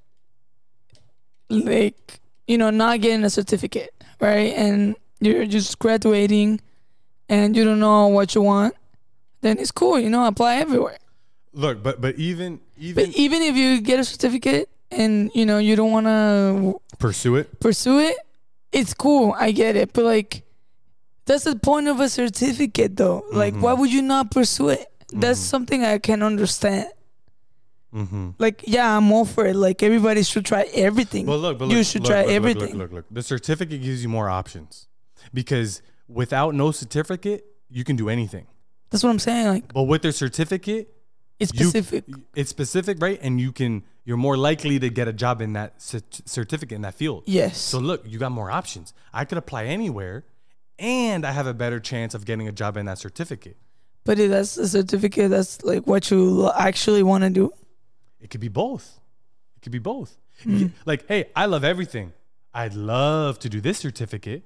like, you know, not getting a certificate, right? And you're just graduating and you don't know what you want, then it's cool, you know, apply everywhere. look, but but even even But even if you get a certificate and, you know, you don't want to pursue it. pursue it, it's cool. I get it. But like, that's the point of a certificate, though. Like, Mm-hmm. why would you not pursue it? That's something I can understand. Mm-hmm. Like, yeah, I'm all for it. Like, everybody should try everything. But look, but look, you should look, try look, everything. Look, look, look. The certificate gives you more options because without no certificate, you can do anything. That's what I'm saying. Like, But with the certificate, it's you- specific. it's specific, right? And you can you're more likely to get a job in that cert- certificate in that field. yes. So look, you got more options. I could apply anywhere, and I have a better chance of getting a job in that certificate. but if that's a certificate, that's like what you actually want to do. It could be both. It could be both. Mm-hmm. Like, hey, I love everything. I'd love to do this certificate,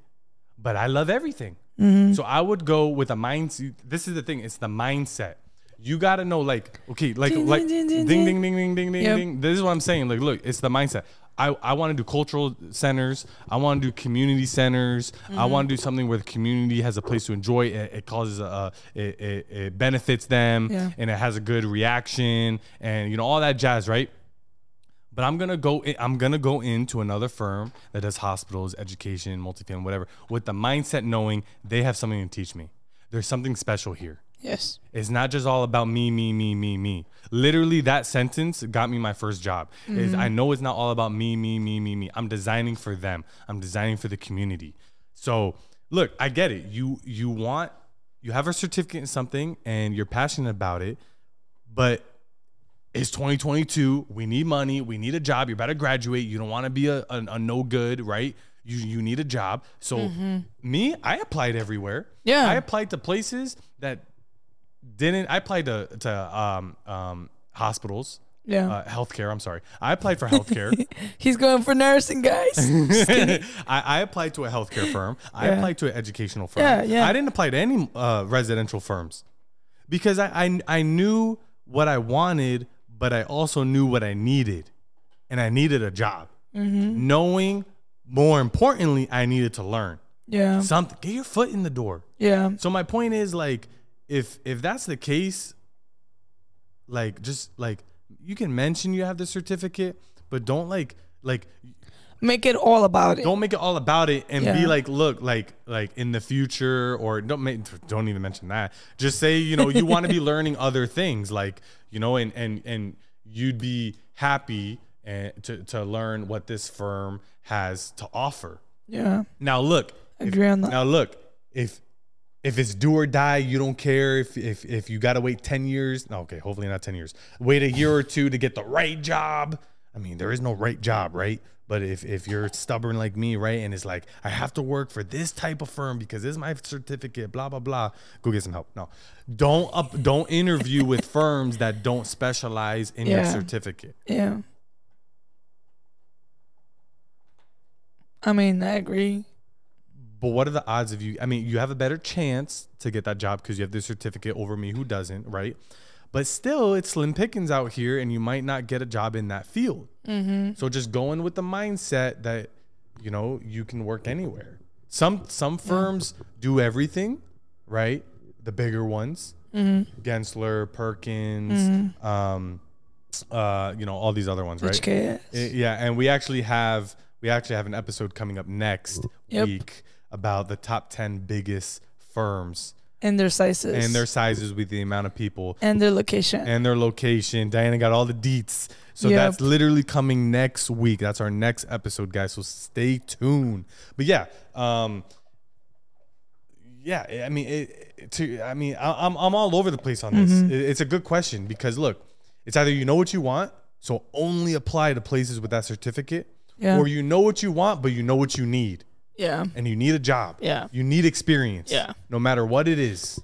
but I love everything. Mm-hmm. So I would go with a mindset. This is the thing. It's the mindset you gotta know like okay like ding, like ding ding ding ding ding ding ding, ding, yep. ding. this is what i'm saying like look it's the mindset i, I want to do cultural centers i want to do community centers mm-hmm. i want to do something where the community has a place to enjoy it, it causes a, it, it, it benefits them yeah. and it has a good reaction and you know all that jazz right but I'm gonna go. In, I'm gonna go into another firm that does hospitals, education, multifamily, whatever, with the mindset knowing they have something to teach me. There's something special here. Yes. It's not just all about me, me, me, me, me. Literally, that sentence got me my first job. Is I mm-hmm. know it's not all about me, me, me, me, me. I'm designing for them. I'm designing for the community. So look, I get it. You you want you have a certificate in something and you're passionate about it, but it's 2022. We need money. We need a job. You're about to graduate. You don't want to be a, a, a no good, right? You you need a job. So mm-hmm. me, I applied everywhere. Yeah. I applied to places that didn't. I applied to to um um hospitals, Yeah. uh, healthcare. I'm sorry. I applied for healthcare. He's going for nursing, guys. I, I applied to a healthcare firm. I Yeah. applied to an educational firm. Yeah, yeah. I didn't apply to any uh, residential firms because I, I I knew what I wanted, but I also knew what I needed, and I needed a job. Mm-hmm. Knowing more importantly, I needed to learn yeah. something. Get your foot in the door. Yeah. So my point is like, if if that's the case, like just like you can mention you have the certificate, but don't like like Make it all about it. don't make it all about it and be like look like like in the future or don't make don't even mention that just say you know you want to be learning other things like you know and and and you'd be happy and to to learn what this firm has to offer Yeah. now look if- Agree on that. now look if if it's do or die, you don't care if if if you gotta wait ten years. No, okay, hopefully not ten years. Wait a year or two to get the right job. I mean, there is no right job, right? But if if you're stubborn like me, right, and it's like I have to work for this type of firm because this is my certificate, blah blah blah, go get some help. No, don't up, don't interview with firms that don't specialize in your Yeah. certificate. Yeah. I mean, I agree. But what are the odds of you? I mean, you have a better chance to get that job because you have the certificate over me who doesn't, right? But still, it's slim pickings out here, and you might not get a job in that field. Mm-hmm. So just going with the mindset that you know you can work anywhere. Some some firms do everything, right? The bigger ones, Mm-hmm. Gensler, Perkins, um, uh, you know all these other ones, right? HKS. Uh, Yeah, and we actually have we actually have an episode coming up next Yep. week about the top ten biggest firms and their sizes. and their sizes with the amount of people and their location. and their location. Diana got all the deets. So Yep. that's literally coming next week. That's our next episode, guys. So stay tuned. But yeah, um, yeah. I mean, it, to I mean, I, I'm I'm all over the place on this. Mm-hmm. It- it's a good question because look, it's either you know what you want, so only apply to places with that certificate, Yeah. or you know what you want, but you know what you need, yeah. and you need a job. Yeah. You need experience. Yeah. No matter what it is.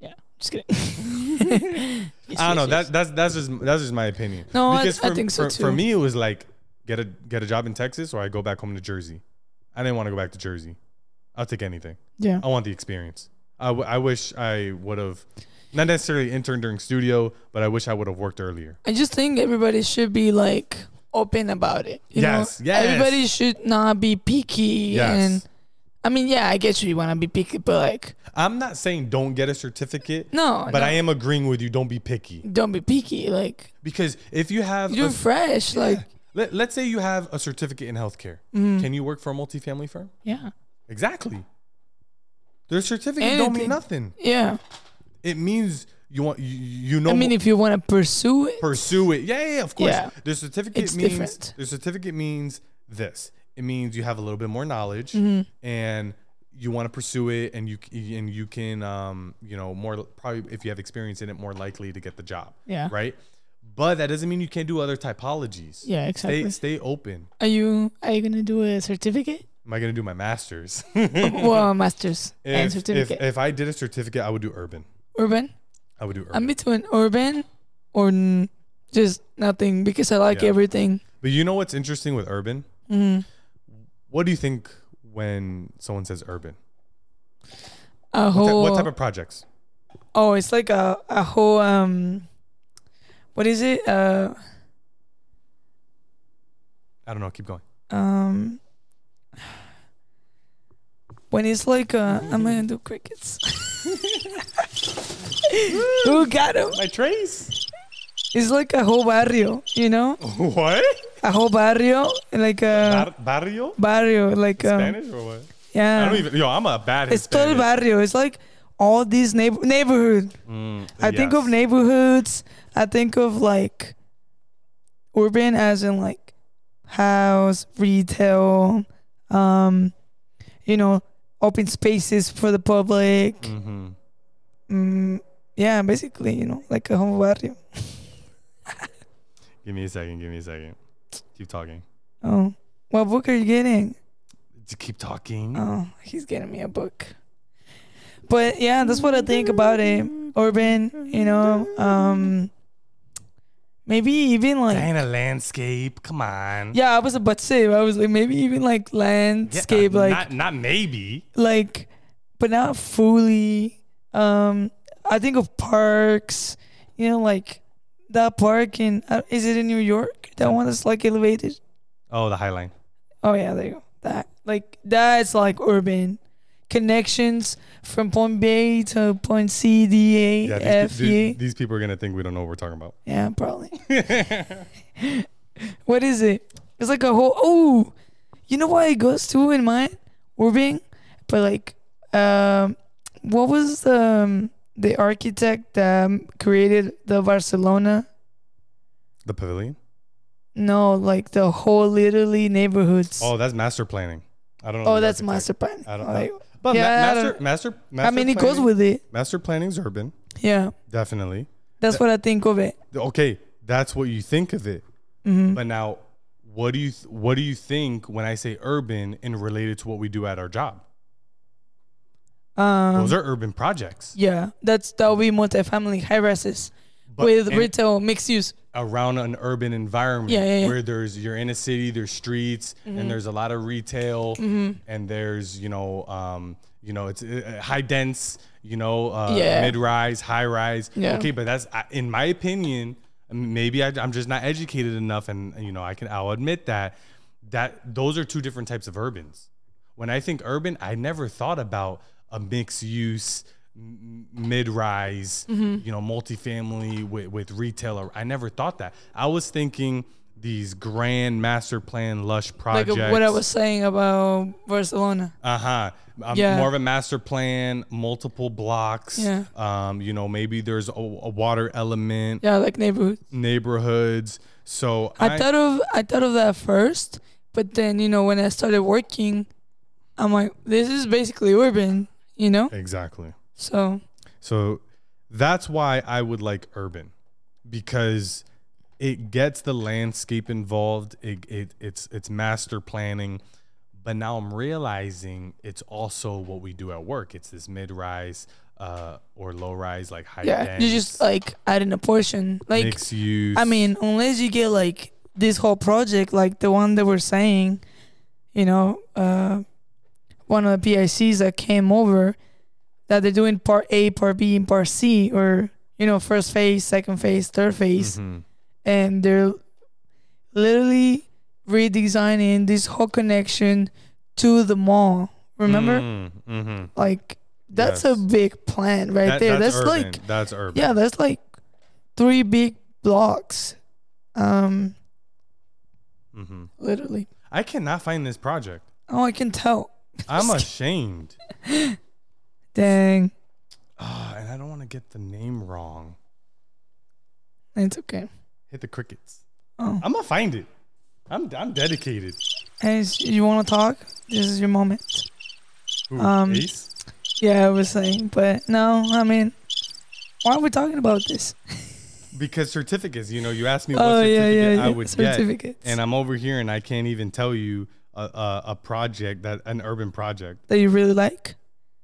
Yeah. Just kidding. I don't know. That, that's that's just that's just my opinion. No, I- because I for, think so for, For me, it was like get a get a job in Texas, or I go back home to Jersey. I didn't want to go back to Jersey. I'll take anything. yeah. I want the experience. I, w- I wish I would have not necessarily interned during studio, but I wish I would have worked earlier. I just think everybody should be like open about it. You Yes, know? yes. Everybody should not be picky. Yes. And I mean, yeah, I get you. You want to be picky, but like, I'm not saying don't get a certificate, no. but no. I am agreeing with you. Don't be picky Don't be picky. Like, because if you have you're a- fresh. Like, let, let's say you have a certificate in healthcare, Mm-hmm. can you work for a multifamily firm? yeah. Exactly. Their certificate don't mean nothing. Yeah. it means you want you, you know I mean, if you want to pursue it, pursue it. Yeah, yeah, of course. Yeah. The certificate It's means different. the certificate means this. It means you have a little bit more knowledge Mm-hmm. and you want to pursue it and you and you can um you know more probably if you have experience in it more likely to get the job. Yeah. Right? But that doesn't mean you can't do other typologies. Yeah, exactly. Stay stay open. are you are you gonna do a certificate? Am I going to do my masters? well, masters and if, if if I did a certificate, I would do urban. urban. I would do urban. I'm between urban or n- just nothing because I like Yeah. everything. but you know what's interesting with urban? Mm. What do you think when someone says urban? A What, ty- whole. what type of projects? oh, it's like a a whole um. What is it? Uh I don't know. Keep going. um. When it's like uh, I'm gonna do crickets. Who got him? My trace. It's like a whole barrio, you know, What? a whole barrio, like a Bar- barrio? barrio, like um, Spanish or what? Yeah. I don't even. Yo, I'm a bad. It's todo Hispanic. barrio. It's like all these neighbor neighborhood. Mm, I think of neighborhoods. I think of like urban as in like house, retail, um, you know, open spaces for the public. Mhm. Mm, yeah, basically, you know, like a home barrio. Give me a second. Give me a second. Keep talking. Oh, what book are you getting? To keep talking. Oh, he's getting me a book. But yeah, that's what I think about it. Urban, you know, um, maybe even like kind of landscape. Come on. Yeah, I was about to say. I was like, maybe even like Yeah, landscape, uh, like not not maybe. like, but not fully. Um, I think of parks. You know, like that park in uh, is it in New York? That one that's like elevated. Oh, the High Line. Oh yeah, there you go. That like that's like urban connections from point B to point C, D, A, Yeah, F, these, pe- E. these, these people are gonna think we don't know what we're talking about. Yeah, probably. what is it? It's like a whole. Oh, you know why it goes to in mine? Urban, but like, um, what was the um, the architect that um, created the Barcelona? The pavilion. No, like the whole literally neighborhoods. Oh, that's master planning. I don't know. Oh, that's master planning. I don't. Like- But ma- Yeah, I master, master, master. I mean, it goes with it. master planning's urban, Yeah, definitely. that's what I think of it. Okay, that's what you think of it. Mm-hmm. But now, what do you th- what do you think when I say urban and related to what we do at our job? Um, Those are urban projects. yeah, that's that will be multifamily high rises But- with retail mixed use. around an urban environment Yeah, yeah, yeah. where there's you're in a city, there's streets, Mm-hmm. and there's a lot of retail, and there's you know um, you know it's uh, high dense, you know uh, mid rise, high rise. Okay, but that's in my opinion. Maybe I, I'm just not educated enough, and you know I can I'll admit that that those are two different types of urbans. When I think urban, I never thought about a mixed use, mid rise, Mm-hmm. you know, multifamily with, with retail. I never thought that. I was thinking these grand master plan lush projects Like what I was saying about Barcelona. Uh huh. Um, Yeah. More of a master plan, multiple blocks. Yeah. Um, you know, maybe there's a, a water element, Yeah, like neighborhood. neighborhoods. So I, thought of I thought of that first, but then you know when I started working, I'm like, this is basically urban, you know. exactly. So So that's why I would like urban because it gets the landscape involved. It, it it's it's master planning, but now I'm realizing it's also what we do at work. It's this mid rise uh, or low rise, like high yeah, you just like add in a portion. Like mixed use. I mean, unless you get like this whole project, like the one that we're saying, you know, uh, one of the PICs that came over, that they're doing part A, part B, and part C, or you know, first phase, second phase, third phase, Mhm. and they're literally redesigning this whole connection to the mall. Remember, Mm, mhm. like that's a big plan right That- there. That's, urban. like that's urban. yeah, that's like three big blocks. Um, hmm literally. I cannot find this project. Oh, I can tell. I'm ashamed. Dang, Ah, and I don't want to get the name wrong. it's okay. Hit the crickets. Oh, I'm gonna find it. I'm I'm dedicated. hey, you want to talk? This is your moment. Who, Um, Ace? Yeah, I was saying, but no, I mean, why are we talking about this? Because certificates, you know, you asked me what Oh certificate yeah, yeah, I yeah. would get, and I'm over here and I can't even tell you a, a, a project that an urban project. that you really like.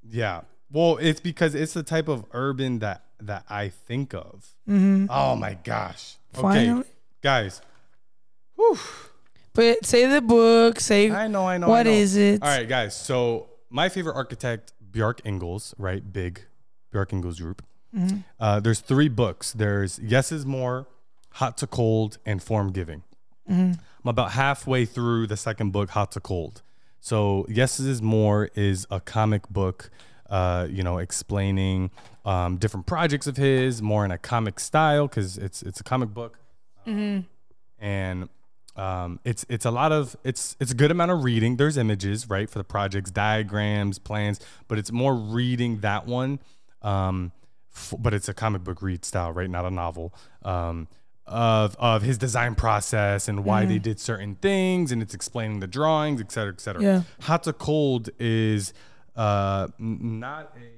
Yeah. Well, it's because it's the type of urban that that I think of. Mm-hmm. Oh my gosh. Okay, Finally, guys. Whew. but say the book. Say I know, I know. what I know. is it? All right, guys. So my favorite architect, Bjarke Ingels, right? Big Bjarke Ingels group. Mm-hmm. Uh, there's three books. There's Yes is More, Hot to Cold, and Form Giving. Mm-hmm. I'm about halfway through the second book, Hot to Cold. So Yes is More is a comic book, uh, you know, explaining um, different projects of his, more in a comic style because it's it's a comic book, and um, it's it's a lot of it's it's a good amount of reading. There's images right for the projects, diagrams, plans, but it's more reading that one. Um, f- but it's a comic book read style, right? Not a novel. Um, of of his design process and why they did certain things, and it's explaining the drawings, et cetera, et cetera. Yeah. Hot to Cold is uh not a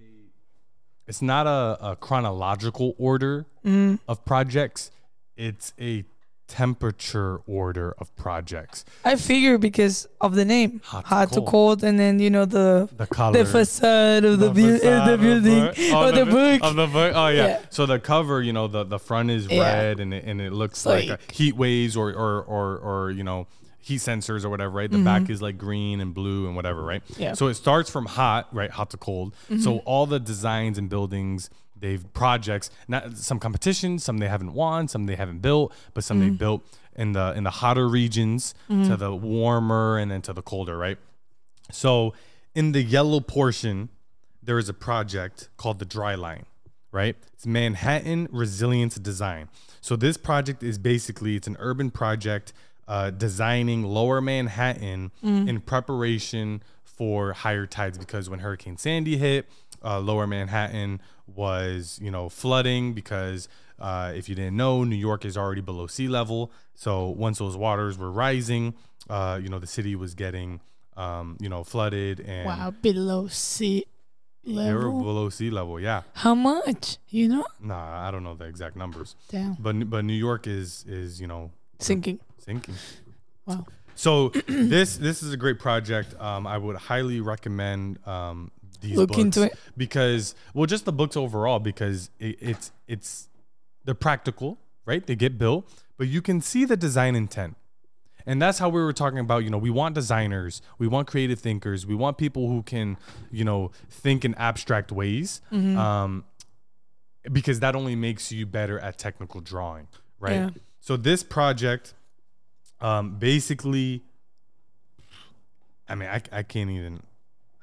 it's not a, a chronological order Mm-hmm. of projects. It's a temperature order of projects. I figure because of the name, Hot hot, to to cold. cold, and then you know the The color, the facade of the, bu- facade uh, the of building book- or the, book. of the book. Oh yeah. Yeah. So the cover, you know, the the front is Yeah. red and it, and it looks like, like- a heat waves or or or or you know heat sensors or whatever, right? The back is like green and blue and whatever, right? Mm-hmm. Yeah. Mm-hmm. So it starts from hot, right? Hot to cold. So all the designs and buildings. They've projects, not some competitions, some they haven't won, some they haven't built, but some Mm-hmm. they built in the in the hotter regions to the warmer and then to the colder, right? So in the yellow portion, there is a project called the Dry Line, right? It's Manhattan Resilience Design. So this project is basically it's an urban project uh, designing Lower Manhattan in preparation for higher tides because when Hurricane Sandy hit, uh, Lower Manhattan was you know flooding because uh, if you didn't know, New York is already below sea level. So once those waters were rising, uh, you know the city was getting um, you know, flooded and Wow, below sea level. below sea level. Yeah, How much? You know? nah, I don't know the exact numbers, Damn. but but New York is is you know Sinking. sinking. Wow. So this this is a great project. Um, I would highly recommend um, these Look books into it. because well, just the books overall because it, it's it's they're practical, right? They get built, but you can see the design intent. And that's how we were talking about, you know, we want designers, we want creative thinkers, we want people who can, you know, think in abstract ways. Mm-hmm. Um, because that only makes you better at technical drawing, right? Yeah. So this project um basically I mean, I, I can't even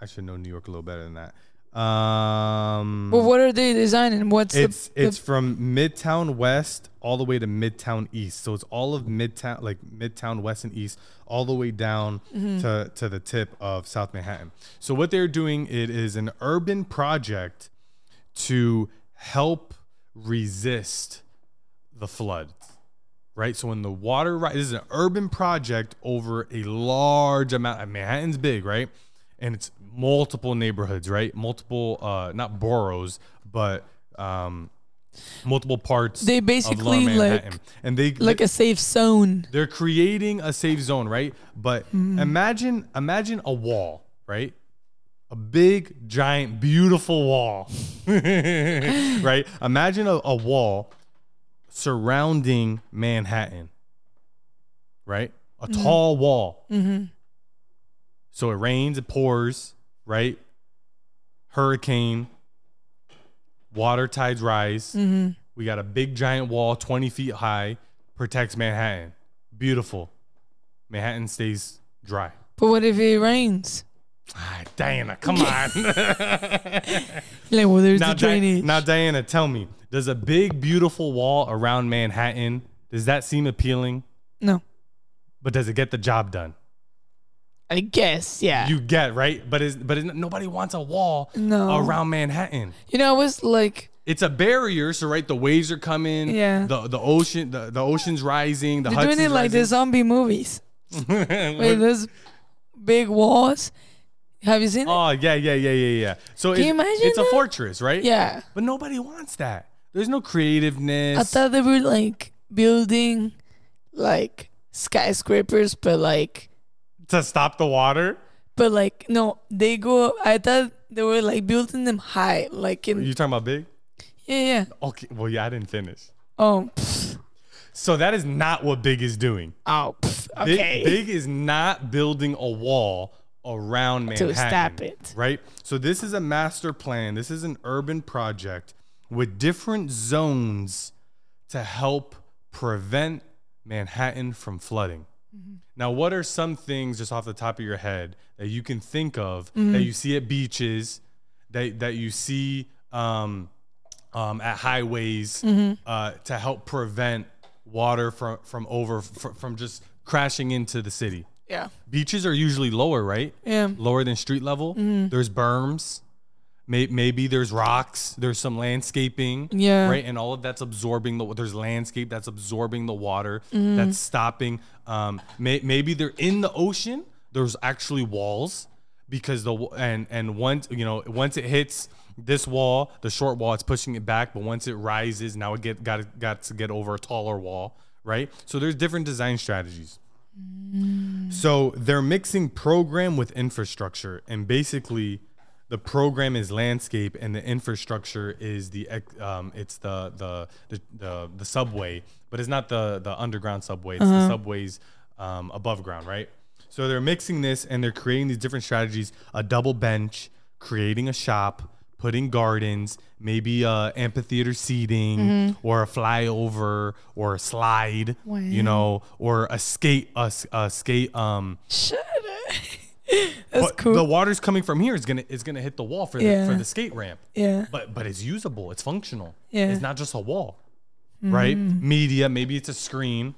I should know New York a little better than that. Um Well, what are they designing? What's it's the, the it's from Midtown West all the way to Midtown East. So it's all of Midtown like Midtown West and East all the way down Mm-hmm. to to the tip of South Manhattan. So what they're doing it is an urban project to help resist the flood. Right? So when the water ri- this is an urban project over a large amount Manhattan's big, right? And it's multiple neighborhoods, right? Multiple uh not boroughs, but um multiple parts They basically, like- and they like a safe zone? they're creating a safe zone, right? But Mm-hmm. imagine imagine a wall, right? A big, giant, beautiful wall. right? Imagine a, a wall surrounding Manhattan. Right? A Mm-hmm. tall wall. So it rains, it pours, right? Hurricane, water tides rise. Mm-hmm. We got a big giant wall, 20 feet high, protects Manhattan. Beautiful. Manhattan stays dry. But what if it rains? Ah, Diana, come on. Like, well, there's now, the Di- now, Diana, tell me, does a big, beautiful wall around Manhattan, does that seem appealing? no, But does it get the job done? I guess, yeah. You get right, but is but nobody wants a wall No. around Manhattan. you know, I was like, It's a barrier, so right, the waves are coming. Yeah. The the ocean, the, the ocean's rising. The they're Hudson's doing it like the zombie movies with those big walls. Have you seen it? Oh yeah, yeah, yeah, yeah, yeah. So Can it's, you imagine it's a fortress, right? Yeah. But nobody wants that. There's no creativeness. I thought they were like building like skyscrapers, but like, to stop the water. but like, no, they go. I thought they were like building them high, like in you talking about big? yeah, yeah. Okay. Well, yeah, I didn't finish. Oh, So that is not what Big is doing. oh, pff, Big, okay. Big is not building a wall around Manhattan. To stop it. Right? So this is a master plan. This is an urban project with different zones to help prevent Manhattan from flooding. Mm-hmm. Now, what are some things just off the top of your head that you can think of Mm-hmm. that you see at beaches, that that you see um, um, at highways Mm-hmm. uh, to help prevent water from from over fr- from just crashing into the city? yeah, Beaches are usually lower, right? yeah. Lower than street level. Mm-hmm. There's berms. May- Maybe there's rocks. There's some landscaping. Yeah. Right. And all of that's absorbing the. There's landscape that's absorbing the water. Mm-hmm. That's stopping. Um. May- maybe they're in the ocean. There's actually walls because the and and once you know once it hits this wall, the short wall, it's pushing it back. But once it rises, now it get got got to get over a taller wall. Right. So there's different design strategies. So they're mixing program with infrastructure, and basically, the program is landscape, and the infrastructure is the um, it's the, the the the the subway, but it's not the the underground subway. It's the subways um, above ground, right? So they're mixing this, and they're creating these different strategies: a double bench, creating a shop, putting gardens, maybe uh, amphitheater seating, or a flyover, or a slide, you know, or a skate, a, a skate. Um, Shut up. That's but cool. the water's coming from here is gonna is gonna hit the wall for the Yeah. for the skate ramp. yeah, But but it's usable. It's functional. Yeah. It's not just a wall, right? Media. Maybe it's a screen.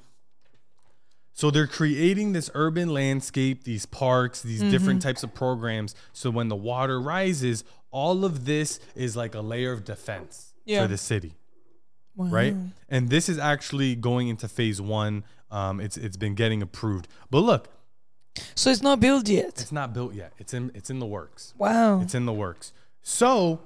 So they're creating this urban landscape, these parks, these different types of programs. So when the water rises, all of this is like a layer of defense Yeah. for the city wow. right? And this is actually going into phase one. Um, it's it's been getting approved. But look, So it's not built yet. It's not built yet. It's in it's in the works. Wow. It's in the works. So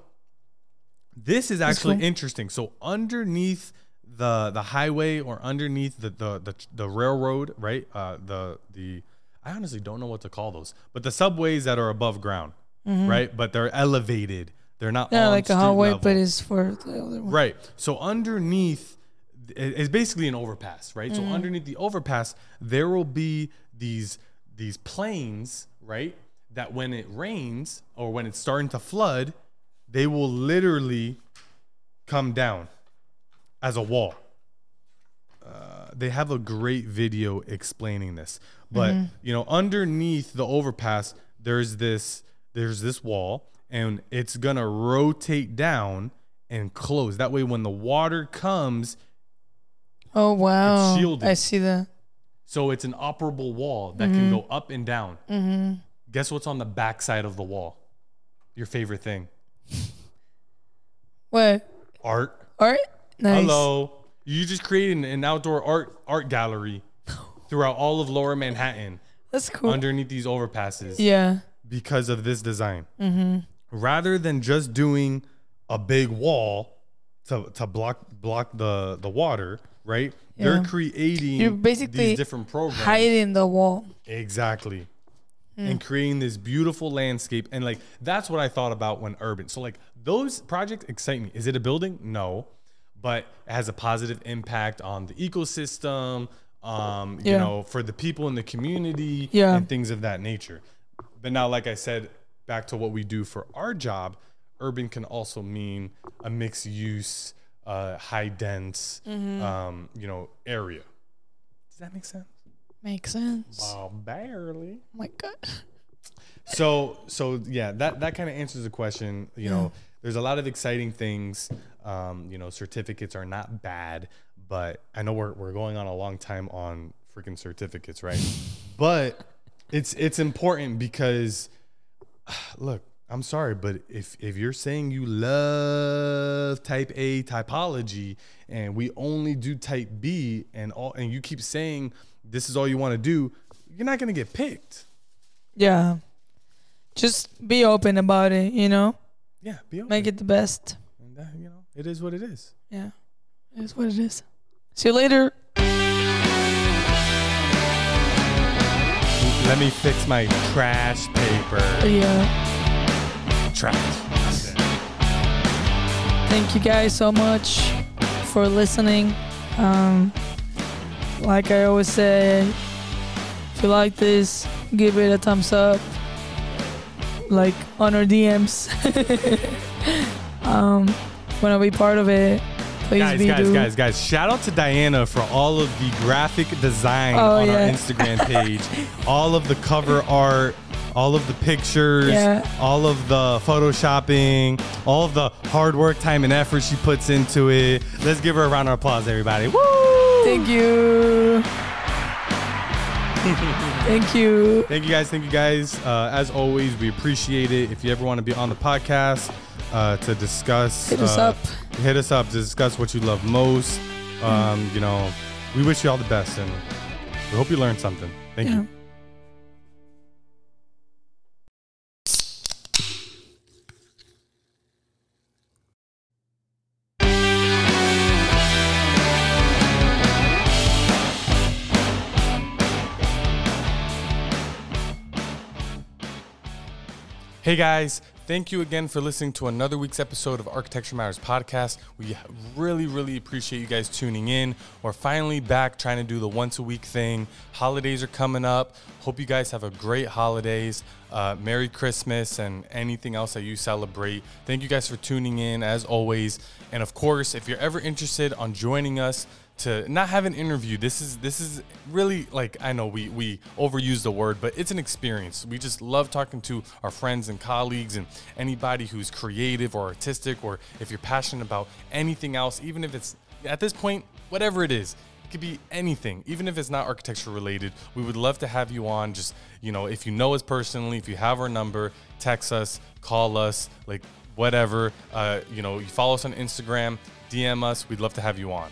this is actually cool. interesting. So underneath the the highway or underneath the the the, the railroad, right? Uh, the the I honestly don't know what to call those, but the subways that are above ground, right? But they're elevated. They're not Mm-hmm. yeah, on like a highway, level. but it's for the other one. Right. So underneath it- it's basically an overpass, right? Mm-hmm. So underneath the overpass, there will be these these planes, right? That when it rains or when it's starting to flood, they will literally come down as a wall. Uh, they have a great video explaining this, but Mm-hmm. you know, underneath the overpass, there's this there's this wall, and it's gonna rotate down and close. That way, when the water comes, Oh wow. shielded. I see that. So it's an operable wall that Mm-hmm. can go up and down. Guess what's on the back side of the wall? Your favorite thing? What? Art. Art? Nice. Hello. You just created an- an outdoor art art gallery throughout all of Lower Manhattan That's cool. underneath these overpasses yeah. because of this design. Mm-hmm. Rather than just doing a big wall to, to block block the the water, right? They're creating You're basically these different programs. Hiding the wall. Exactly. And creating this beautiful landscape. And like that's what I thought about when urban. So like those projects excite me. Is it a building? No. But it has a positive impact on the ecosystem, um, you Yeah. know, for the people in the community Yeah. and things of that nature. But now, like I said, back to what we do for our job, urban can also mean a mixed use, uh, high dense, Mm-hmm. um, you know, area. Does that make sense? Makes sense. Oh, barely. Oh my god. So, so yeah, that that kind of answers the question. You know, there's a lot of exciting things. Um, you know, certificates are not bad, but I know we're we're going on a long time on freaking certificates, right? but it's it's important because look, I'm sorry, but if if you're saying you love type A typology and we only do type B and all and you keep saying this is all you want to do, you're not going to get picked. Yeah. Just be open about it, you know? Yeah, be open. Make it the best. And that, you know, it is what it is. Yeah. It is what it is. See you later. Let me fix my trash paper. Yeah. Trash. Thank you guys so much for listening. Um, like I always say, if you like this, give it a thumbs up. Like on our DMs. um, wanna be part of it? Please Guys, be guys, do. guys, guys! Shout out to Diana for all of the graphic design Oh, on our. Instagram page, all of the cover art, all of the pictures, Yeah. all of the photoshopping, all of the hard work, time, and effort she puts into it. Let's give her a round of applause, everybody! Woo! Thank you. Thank you. Thank you guys. Thank you guys. Uh, as always, we appreciate it. If you ever want to be on the podcast uh, to discuss, Hit us uh, up. Hit us up to discuss what you love most. Um, you know, we wish you all the best and we hope you learned something. Thank Yeah. you. Hey guys, thank you again for listening to another week's episode of Architecture Matters podcast. We really, really appreciate you guys tuning in. We're finally back trying to do the once a week thing. Holidays are coming up. Hope you guys have a great holidays. Uh, Merry Christmas and anything else that you celebrate. Thank you guys for tuning in as always. And of course, if you're ever interested on joining us to not have an interview. This is this is really like I know we we overuse the word, but it's an experience. We just love talking to our friends and colleagues and anybody who's creative or artistic or if you're passionate about anything else, even if it's at this point whatever it is. It could be anything, even if it's not architecture related. We would love to have you on. Just, you know, if you know us personally, if you have our number, text us, call us, like whatever. Uh, you know, you follow us on Instagram, DM us. We'd love to have you on.